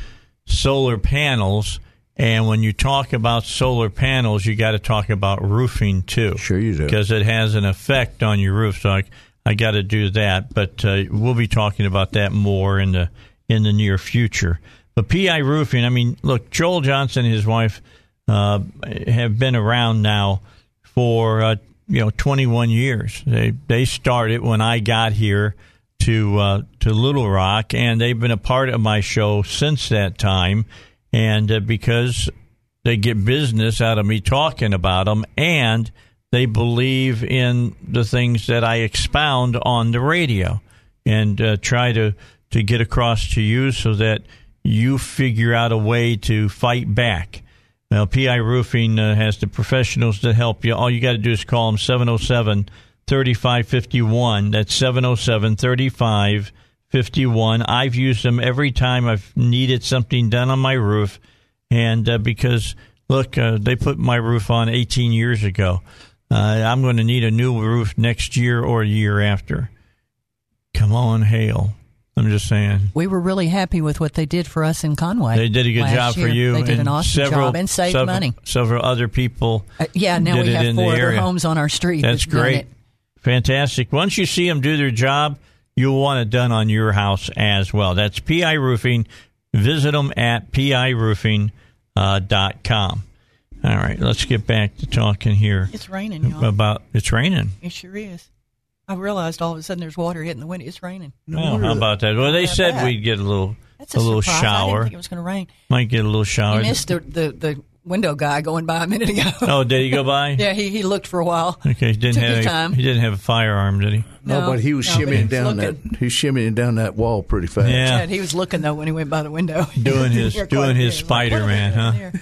solar panels. And when you talk about solar panels, you got to talk about roofing too. Sure you do. Because it has an effect on your roof. So I, I got to do that. But uh, we'll be talking about that more in the in the near future. But PI Roofing, I mean, look, Joel Johnson and his wife uh, have been around now for uh, you know 21 years. They they started when I got here to uh, to Little Rock, and they've been a part of my show since that time. And uh, because they get business out of me talking about them, and they believe in the things that I expound on the radio, and uh, try to to get across to you so that you figure out a way to fight back. Now, PI Roofing uh, has the professionals that help you. All you got to do is call them 707 3551. That's 707 3551. I've used them every time I've needed something done on my roof. And uh, because, look, uh, they put my roof on 18 years ago. Uh, I'm going to need a new roof next year or a year after. Come on, Hale. I'm just saying. We were really happy with what they did for us in Conway. They did a good job year. for you. They did an awesome several, job and saved several, money. Several other people. Uh, yeah, now we have four other homes on our street. That's great. Fantastic. Once you see them do their job, you'll want it done on your house as well. That's PI Roofing. Visit them at piroofing.com. Uh, dot com. All right, let's get back to talking here It's raining, y'all. about it's raining. It sure is. I realized all of a sudden there's water hitting the window. It's raining. Well, how about that? Well, they said bad. we'd get a little That's a, a, little surprise. I didn't think it was going to rain. Might get a little shower. You missed the, the, the window guy going by a minute ago. Oh, did he go by? yeah, he, he looked for a while. Okay, he didn't Took have his a, time. he didn't have a firearm, did he? No, No, but he was no, shimmying down looking. that. He was shimmying down that wall pretty fast. Yeah. Yeah, he was looking though when he went by the window. Doing his- doing his good. Like, what are they Spider-Man, doing huh?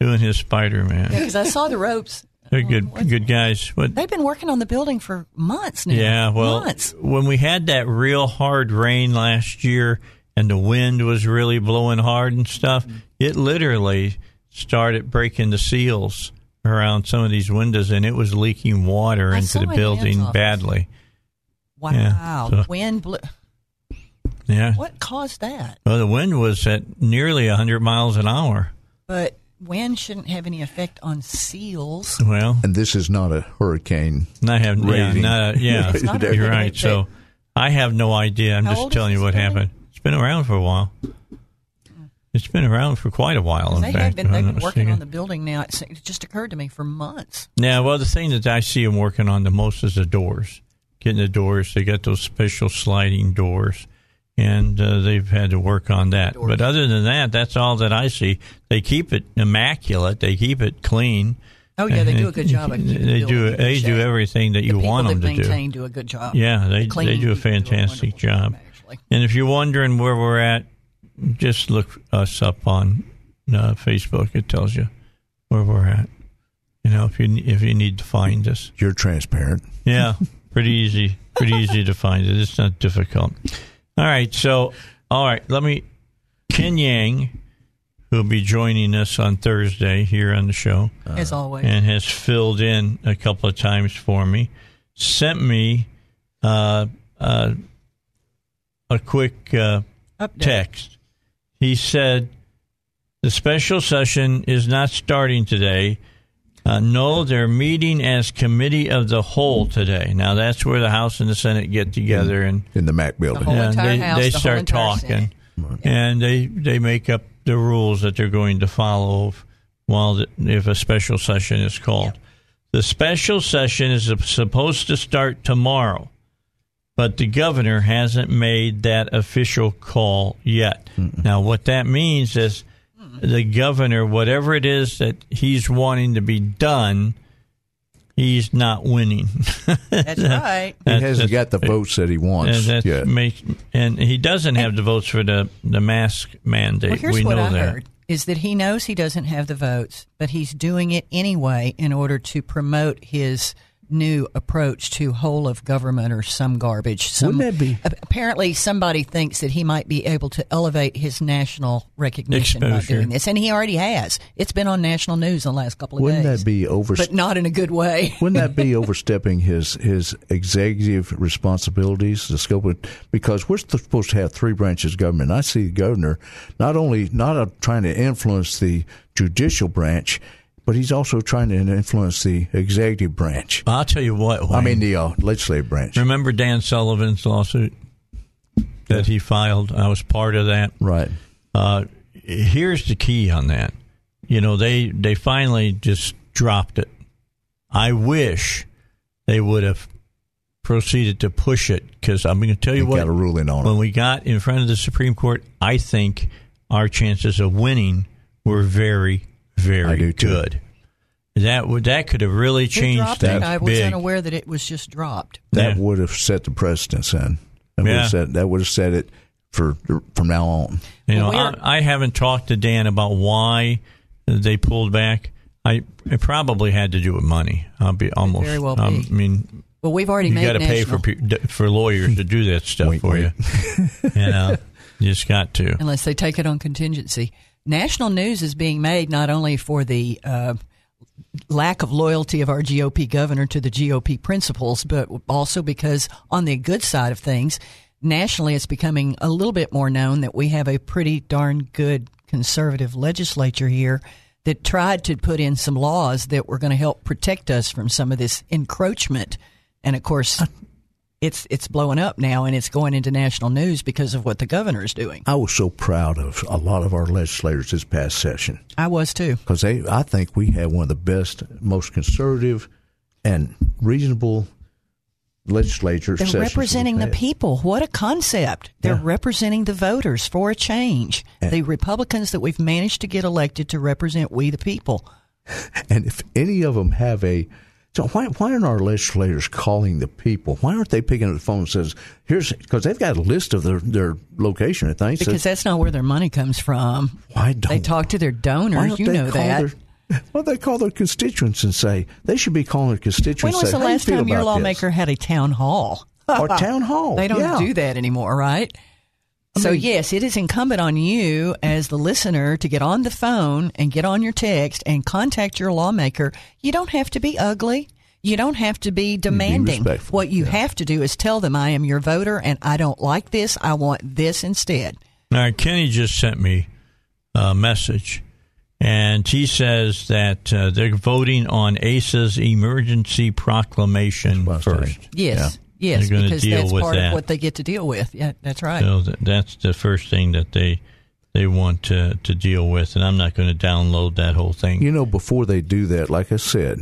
Doing his Spider Man. Yeah, because I saw the ropes. They're good, oh, good guys. What They've been working on the building for months now. Yeah, well, months. when we had that real hard rain last year and the wind was really blowing hard and stuff, it literally started breaking the seals around some of these windows and it was leaking water I into the building badly. Wow, yeah, so- wind blew. Yeah. What caused that? Well, the wind was at nearly 100 miles an hour. But wind shouldn't have any effect on seals. Well, And this is not a hurricane. not have yeah, not a, yeah. It's not you're right. So I have no idea. I'm How just telling you what building? happened. It's been around for a while. It's been around for quite a while. In They fact, have been. They've been working mistaken. on the building now. It's, it just occurred to me for months. Yeah, well, the thing that I see them working on the most is the doors. Getting the doors. They got those special sliding doors, and uh, they've had to work on that. But other than that, that's all that I see. They keep it immaculate. They keep it clean. Oh yeah, they do a good job. Of they do. They good do everything that The you people want them to do. maintain do a good job. Yeah, they Cleaning they do a people fantastic wonderful job. actually. And if you're wondering where we're at, just look us up on uh, Facebook. It tells you where we're at. You know, if you if you need to find us. You're transparent. Yeah, pretty easy. Pretty easy to find it. It's not difficult. All right. So, all right. Let me. Ken Yang, who'll be joining us on Thursday here on the show, As always. and has filled in a couple of times for me, sent me uh, uh, a quick uh, text. He said the special session is not starting today. Uh, no, they're meeting as committee of the whole today. Now that's where the House and the Senate get together and in the Mac building. whole and they, House, they the start entire talking, Senate. and they they make up the rules that they're going to follow while the, if a special session is called. The special session is supposed to start tomorrow, but the governor hasn't made that official call yet. Now, what that means is the governor, whatever it is that he's wanting to be done, he's not winning. That's right. He hasn't got the votes that he wants and that yet. makes, and he doesn't have the votes for the the mask mandate. Well, here's we what know I that. heard is that he knows he doesn't have the votes, but he's doing it anyway in order to promote his new approach to whole of government or some garbage. Some, Wouldn't that be- Apparently, somebody thinks that he might be able to elevate his national recognition by doing this, and he already has. It's been on national news in the last couple of Wouldn't days. that be over? but not in a good way. Wouldn't that be overstepping his his executive responsibilities, the scope of because we're supposed to have three branches of government. I see the governor not only not uh, trying to influence the judicial branch, but he's also trying to influence the executive branch. I'll tell you what. I mean the uh, legislative branch. remember Dan Sullivan's lawsuit that he filed? I was part of that. Right. Uh, here's the key on that. You know, they they finally just dropped it. I wish they would have proceeded to push it because I'm going to tell you They what. got a ruling on when it. we got in front of the Supreme Court, I think our chances of winning were very, very do good. That would that could have really changed dropped it? things I was big. unaware that it was just dropped. That Yeah. would have set the precedent, son. That would have set that would have set it for from now on. You know, Well, I, I haven't talked to Dan about why they pulled back. I it probably had to do with money. I'll be almost. very well um, be. I mean, Well, we've already you made got to pay for for lawyers to do that stuff Wink, for wink. you. you know, you just got to. unless they take it on contingency. National news is being made not only for the uh, lack of loyalty of our GOP governor to the GOP principles, but also because on the good side of things, nationally it's becoming a little bit more known that we have a pretty darn good conservative legislature here that tried to put in some laws that were going to help protect us from some of this encroachment. And of course, it's it's blowing up now and it's going into national news because of what the governor is doing. I was so proud of a lot of our legislators this past session I was too. because they, I think we have one of the best, most conservative, and reasonable legislature They're representing the people. What a concept. They're Yeah. representing the voters for a change. the Republicans that we've managed to get elected to represent we the people. And if any of them have a, so why why aren't our legislators calling the people? Why aren't they picking up the phone and says, "Here's," because they've got a list of their their location. I think. Because Says, that's not where their money comes from. why don't They talk to their donors. You know that. Their, don't they call their constituents and say they should be calling their constituents? when and was say, the "How you last time your about this?" lawmaker had a town hall? or town hall? They don't yeah. do that anymore, right? So yes, it is incumbent on you as the listener to get on the phone and get on your text and contact your lawmaker. You don't have to be ugly. You don't have to be demanding. respectful, what you yeah. have to do is tell them I am your voter and I don't like this. I want this instead. All right, Kenny just sent me a message, and he says that uh, they're voting on ASA's emergency proclamation That's what I was first. Yes. Yes, They're gonna because deal that's with part that. of what they get to deal with. Yeah, that's right. So that's the first thing that they they want to to deal with, and I'm not going to download that whole thing. You know, before they do that, like I said,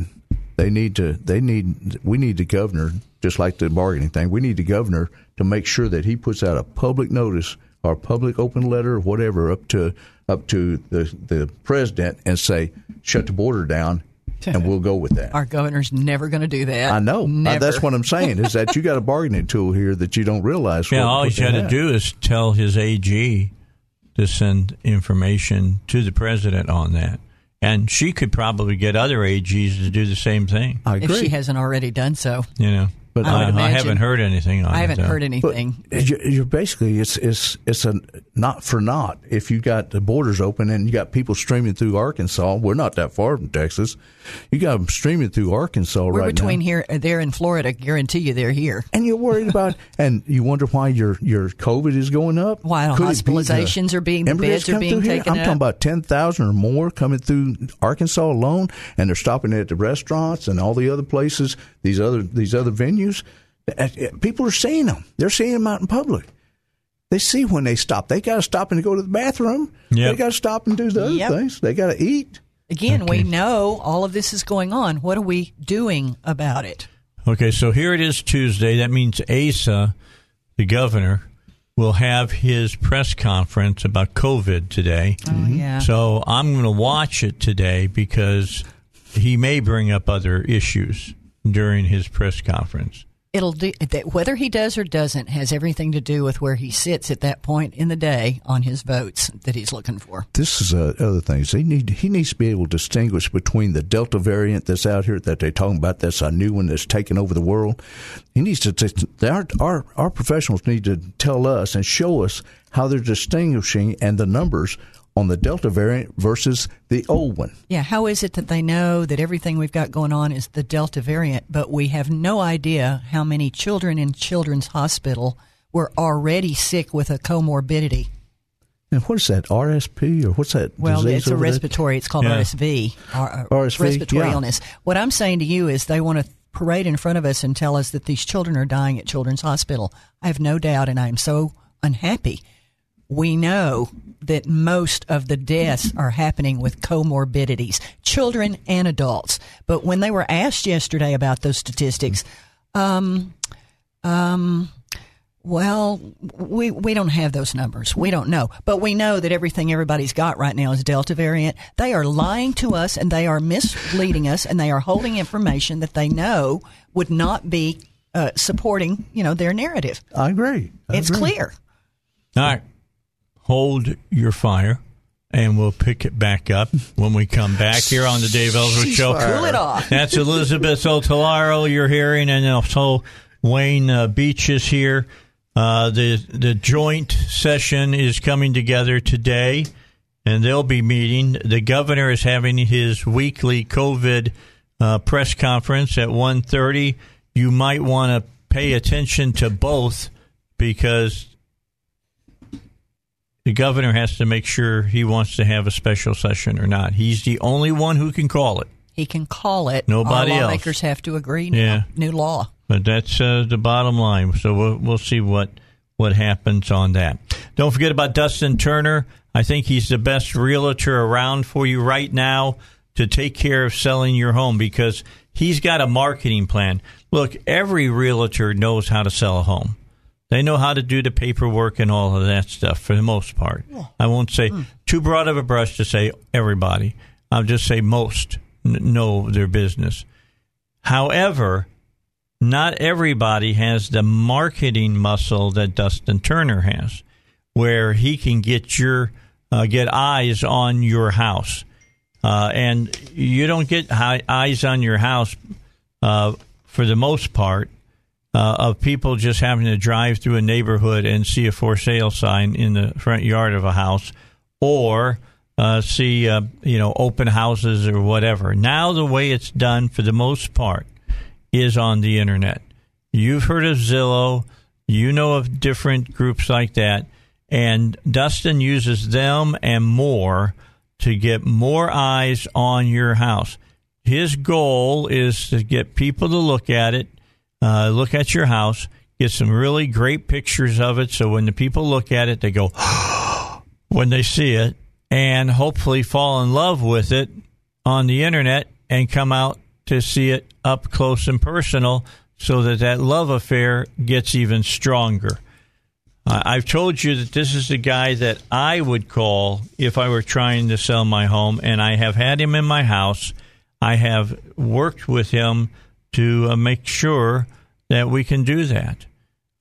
they need to. They need. We need the governor, just like the bargaining thing. We need the governor to make sure that he puts out a public notice or public open letter or whatever up to up to the the president and say, shut the border down, and we'll go with that. Our governor's never going to do that. I know. Uh, Never. that's what I'm saying. Is that you got a bargaining tool here that you don't realize. yeah, what- all what he's they got to do is tell his AG to send information to the president on that, and she could probably get other AGs to do the same thing. I if she hasn't already done so. You know, But I, I I haven't heard anything on I haven't though. heard anything. you're, you're basically it's it's it's a not for naught. If you got the borders open and you got people streaming through Arkansas, we're not that far from Texas. You got them streaming through Arkansas We're right between now, here, uh, there in Florida. Guarantee you, they're here. and you're worried about and you wonder why your your COVID is going up. Why Could it be hospitalizations are being- the beds are being through here? taken I'm talking about ten thousand or more coming through Arkansas alone, and they're stopping at the restaurants and all the other places. These other these other venues. Uh, uh, People are seeing them. They're seeing them out in public. They see when they stop. They got to stop and go to the bathroom. Yep. They got to stop and do the other Yep. things. They got to eat. Again, we know all of this is going on. What are we doing about it? Okay, so here it is Tuesday. That means Asa, the governor, will have his press conference about COVID today. Oh, mm-hmm. yeah. So I'm going to watch it today because he may bring up other issues during his press conference. It'll do that. Whether he does or doesn't has everything to do with where he sits at that point in the day on his votes that he's looking for. This is uh, other things. He need he needs to be able to distinguish between the Delta variant that's out here that they're talking about. That's a new one that's taking over the world. He needs to. our, our our professionals need to tell us and show us how they're distinguishing and the numbers on the Delta variant versus the old one. Yeah, how is it that they know that everything we've got going on is the Delta variant, but we have no idea how many children in Children's Hospital were already sick with a comorbidity? And what is that RSP or what's that? Well, disease it's a over there? respiratory. It's called Yeah. RSV, or, uh, RSV, respiratory yeah. illness. What I'm saying to you is they want to parade in front of us and tell us that these children are dying at Children's Hospital. I have no doubt, and I am so unhappy. We know that most of the deaths are happening with comorbidities, children and adults. But when they were asked yesterday about those statistics, um, um, well, we we don't have those numbers. We don't know, but we know that everything everybody's got right now is Delta variant. They are lying to us and they are misleading us and they are holding information that they know would not be uh, supporting, you know, their narrative. I agree. I It's agree. clear. All right, hold your fire. and we'll pick it back up when we come back here on the Dave Elswick Show. Cool it off. That's Elizabeth Sotallaro you're hearing, and also Wayne uh, Beech is here. Uh, the the joint session is coming together today, and they'll be meeting. The governor is having his weekly COVID uh, press conference at 1.30. You might want to pay attention to both because the governor has to make sure he wants to have a special session or not. He's the only one who can call it. He can call it. Nobody Our else. lawmakers have to agree. Yeah. New law. But that's uh, the bottom line. So we'll, we'll see what what happens on that. Don't forget about Dustin Turner. I think he's the best realtor around for you right now to take care of selling your home because he's got a marketing plan. Look, every realtor knows how to sell a home. They know how to do the paperwork and all of that stuff for the most part. I won't say too broad of a brush to say everybody. I'll just say most n- know their business. However, not everybody has the marketing muscle that Dustin Turner has, where he can get your uh, get eyes on your house, uh, and you don't get eyes on your house uh, for the most part uh, of people just having to drive through a neighborhood and see a for sale sign in the front yard of a house, or uh, see uh, you know open houses or whatever. Now the way it's done for the most part is on the internet. You've heard of Zillow, you know of different groups like that, and Dustin uses them and more to get more eyes on your house. His goal is to get people to look at it, uh, look at your house, get some really great pictures of it. So when the people look at it, they go, when they see it, and hopefully fall in love with it on the internet and come out to see it up close and personal so that that love affair gets even stronger. I've told you that this is the guy that I would call if I were trying to sell my home, and I have had him in my house. I have worked with him to uh, make sure that we can do that,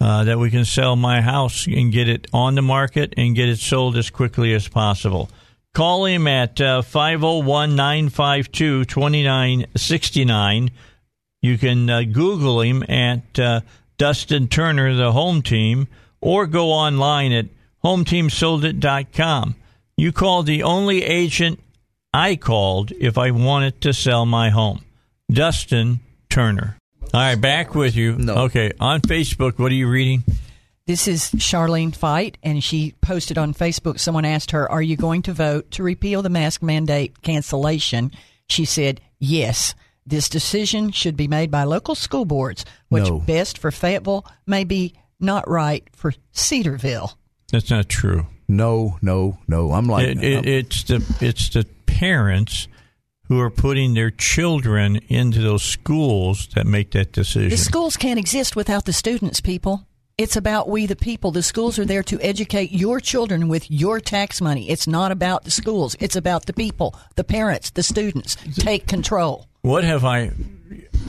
uh, that we can sell my house and get it on the market and get it sold as quickly as possible. Call him at 501 952 2969. You can uh, Google him at uh, Dustin Turner, the home team, or go online at hometeamsoldit.com. You called the only agent I called if I wanted to sell my home, Dustin Turner. All right, back with you. No. Okay, on Facebook, what are you reading? This is Charlene Fite, and she posted on Facebook. Someone asked her, Are you going to vote to repeal the mask mandate cancellation? She said, Yes. This decision should be made by local school boards. which No. best for Fayetteville may be not right for Cedarville. That's not true. No, no, no. I'm like, It, it, it's the it's the parents who are putting their children into those schools that make that decision. The schools can't exist without the students, people. It's about we the people. The schools are there to educate your children with your tax money. It's not about the schools. It's about the people, the parents, the students. Take control. What have I?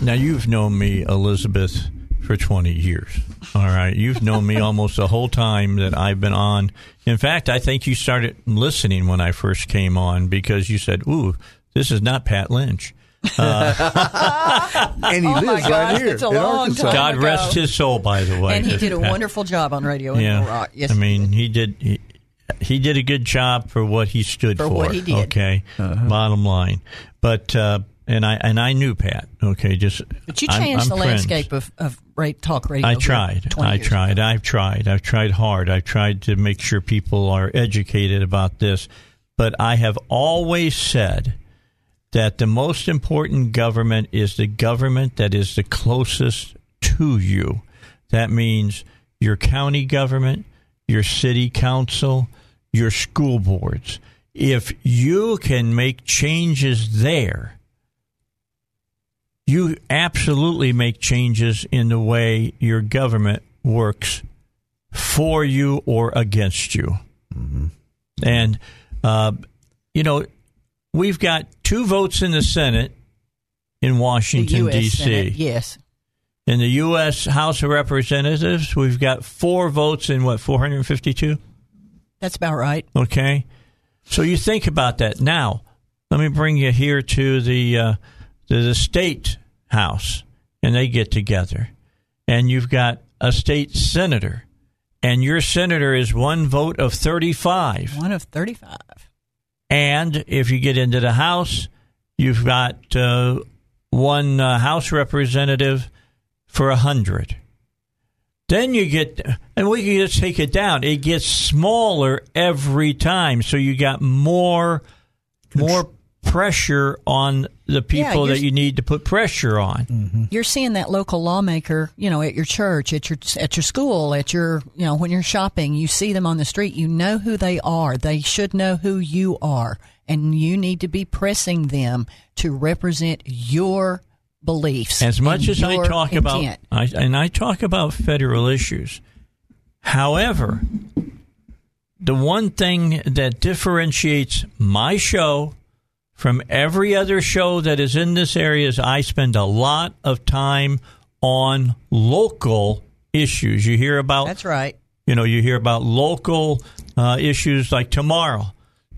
Now you've known me, Elizabeth, for twenty years. All right, you've known me almost the whole time that I've been on. In fact, I think you started listening when I first came on because you said, "Ooh, this is not Pat Lynch." and he Oh my lives gosh, right here it's a in long Arkansas. time. God ago. rest his soul, by the way. And he did a Pat- wonderful job on radio in Yeah, Little Rock. Yes, I mean, he did. He, he did a good job for what he stood For for. what he did. Okay, bottom line. But uh, and I and I knew Pat. Okay, just But you I'm- changed I'm the friends. landscape of, of ra- talk radio. I tried. I tried. ago. I've tried. I've tried hard. I've tried to make sure people are educated about this. But I have always said that the most important government is the government that is the closest to you. That means your county government, your city council, your school boards. If you can make changes there, you absolutely make changes in the way your government works for you or against you. And, uh, you know, we've got two votes in the Senate in Washington, D.C. Yes. In the U.S. House of Representatives, we've got four votes in what, 452? That's about right. Okay. So you think about that. Now, let me bring you here to the uh, to the state house, and they get together, and you've got a state senator, and your senator is one vote of thirty-five. One of 35. And if you get into the House, you've got uh, one uh, House representative for a hundred. Then you get, and we can just take it down. It gets smaller every time, so you got more, more pressure on the people you're- that you need to put pressure on. Mm-hmm. You're seeing that local lawmaker, you know, at your church, at your at your school, at your, you know, when you're shopping, you see them on the street, you know who they are. They should know who you are, and you need to be pressing them to represent your beliefs. As much as I your talk about. I, and I talk about federal issues. However, the one thing that differentiates my show from every other show that is in this area is I spend a lot of time on local issues. You hear about That's right. you know, you hear about local uh, issues like tomorrow.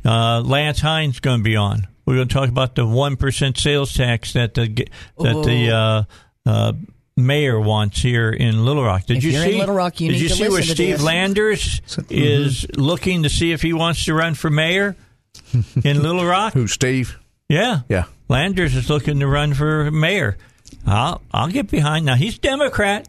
Uh, Lance Hines going to be on. We're going to talk about the one percent sales tax that the that the uh, uh, mayor wants here in Little Rock. Did If you see? Little Rock, you did need you to see where Steve this. Landers is looking to see if he wants to run for mayor in Little Rock? Who, Steve? Yeah, Yeah. Landers is looking to run for mayor. I'll I'll get behind. Now he's Democrat,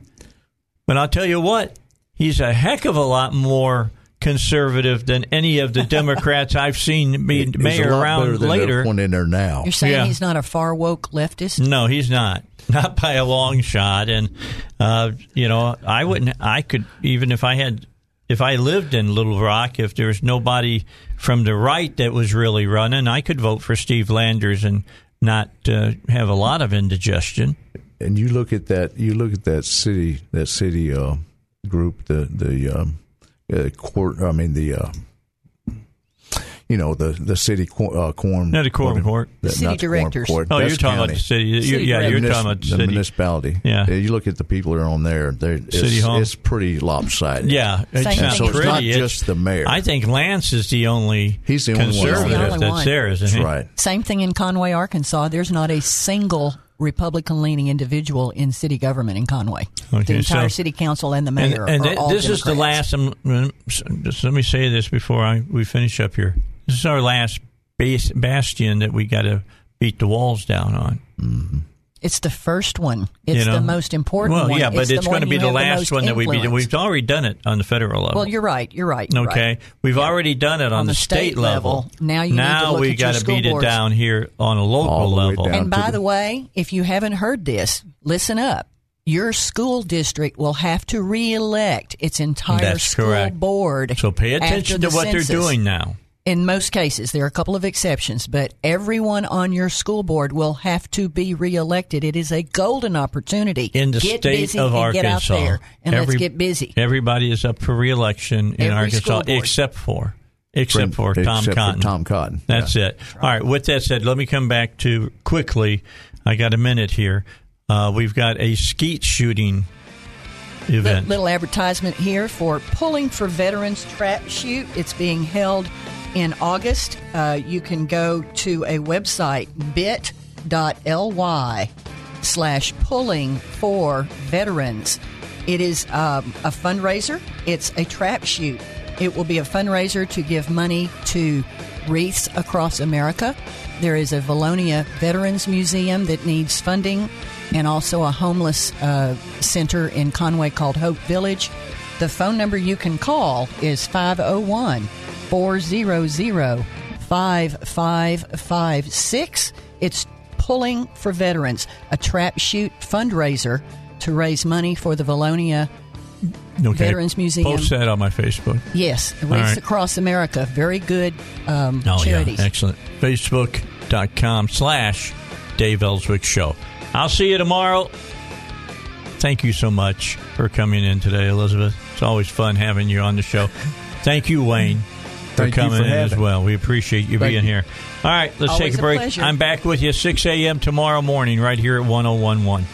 but I'll tell you what, he's a heck of a lot more conservative than any of the Democrats I've seen be He's a mayor lot around than later. one in there now. You're saying Yeah. he's not a far woke leftist? No, he's not. Not by a long shot. And uh, you know, I wouldn't. I could even if I had, if I lived in Little Rock, if there was nobody from the right that was really running, I could vote for Steve Landers and not uh, have a lot of indigestion. and you look at that you look at that city that city uh, group the the um, uh, court I mean the uh, you know the the city cor- uh, quorum No, the quorum court. the, City not the quorum directors. court, Oh, you're that's talking about the city. You- City yeah, you're Munis- talking about the the city. municipality. Yeah. you look at the people that are on there. They're, it's, City hall. it's pretty lopsided. Yeah, it's Same not thing so it's pretty. not It's- just the mayor. I think Lance is the only He's the only one on conservative there. The only that's one. there, isn't that's he? right. Same thing in Conway, Arkansas. There's not a single Republican leaning individual in city government in Conway. Okay, the entire so- city council and the mayor and are th- all this is the Democrats. last. Um, just let me say this before I we finish up here. This is our last base bastion that we got to beat the walls down on. Mm-hmm. It's the first one. It's you know? the most important Well, one. yeah, but the it's, going to be the last most one that we beat. We've already done it on the federal level. Well, you're right. You're right. you're Okay, right. we've already done it on, On the state level. Now you need to now look we at gotta school beat it down here on a local All the way level. And by the- the way, if you haven't heard this, listen up. Your school district will have to re-elect its entire That's school correct. board. So pay after attention to what census. they're doing now. In most cases, there are a couple of exceptions, but everyone on your school board will have to be reelected. It is a golden opportunity. in the get state busy of and Arkansas. Get out there and Every- let's get busy. Everybody is up for reelection in Every Arkansas, school board. except for except for Tom Except for Cotton. Tom Cotton. That's it. All right. With that said, let me come back to quickly. I got a minute here. Uh, we've got a skeet shooting event. Little advertisement here for Pulling for Veterans Trap Shoot. It's being held in August. Uh, you can go to a website, bit.ly slash pulling for veterans. It is um, a fundraiser. It's a trap shoot. It will be a fundraiser to give money to wreaths across America. There is a Vilonia Veterans Museum that needs funding, and also a homeless uh, center in Conway called Hope Village. The phone number you can call is 501 400 5556. It's Pulling for Veterans, a trap shoot fundraiser to raise money for the Vilonia okay. Veterans Museum. Post that on my Facebook. Yes, Wreaths right. Across America. Very good um, Oh, charities. yeah. Excellent. Facebook.com slash Dave Elswick Show. I'll see you tomorrow. Thank you so much for coming in today, Elizabeth. It's always fun having you on the show. Thank you, Wayne, Thank you coming for in as well. We appreciate you Thank being you. here. All right, let's Always take a a break. pleasure. I'm back with you 6 a.m. tomorrow morning right here at 1011.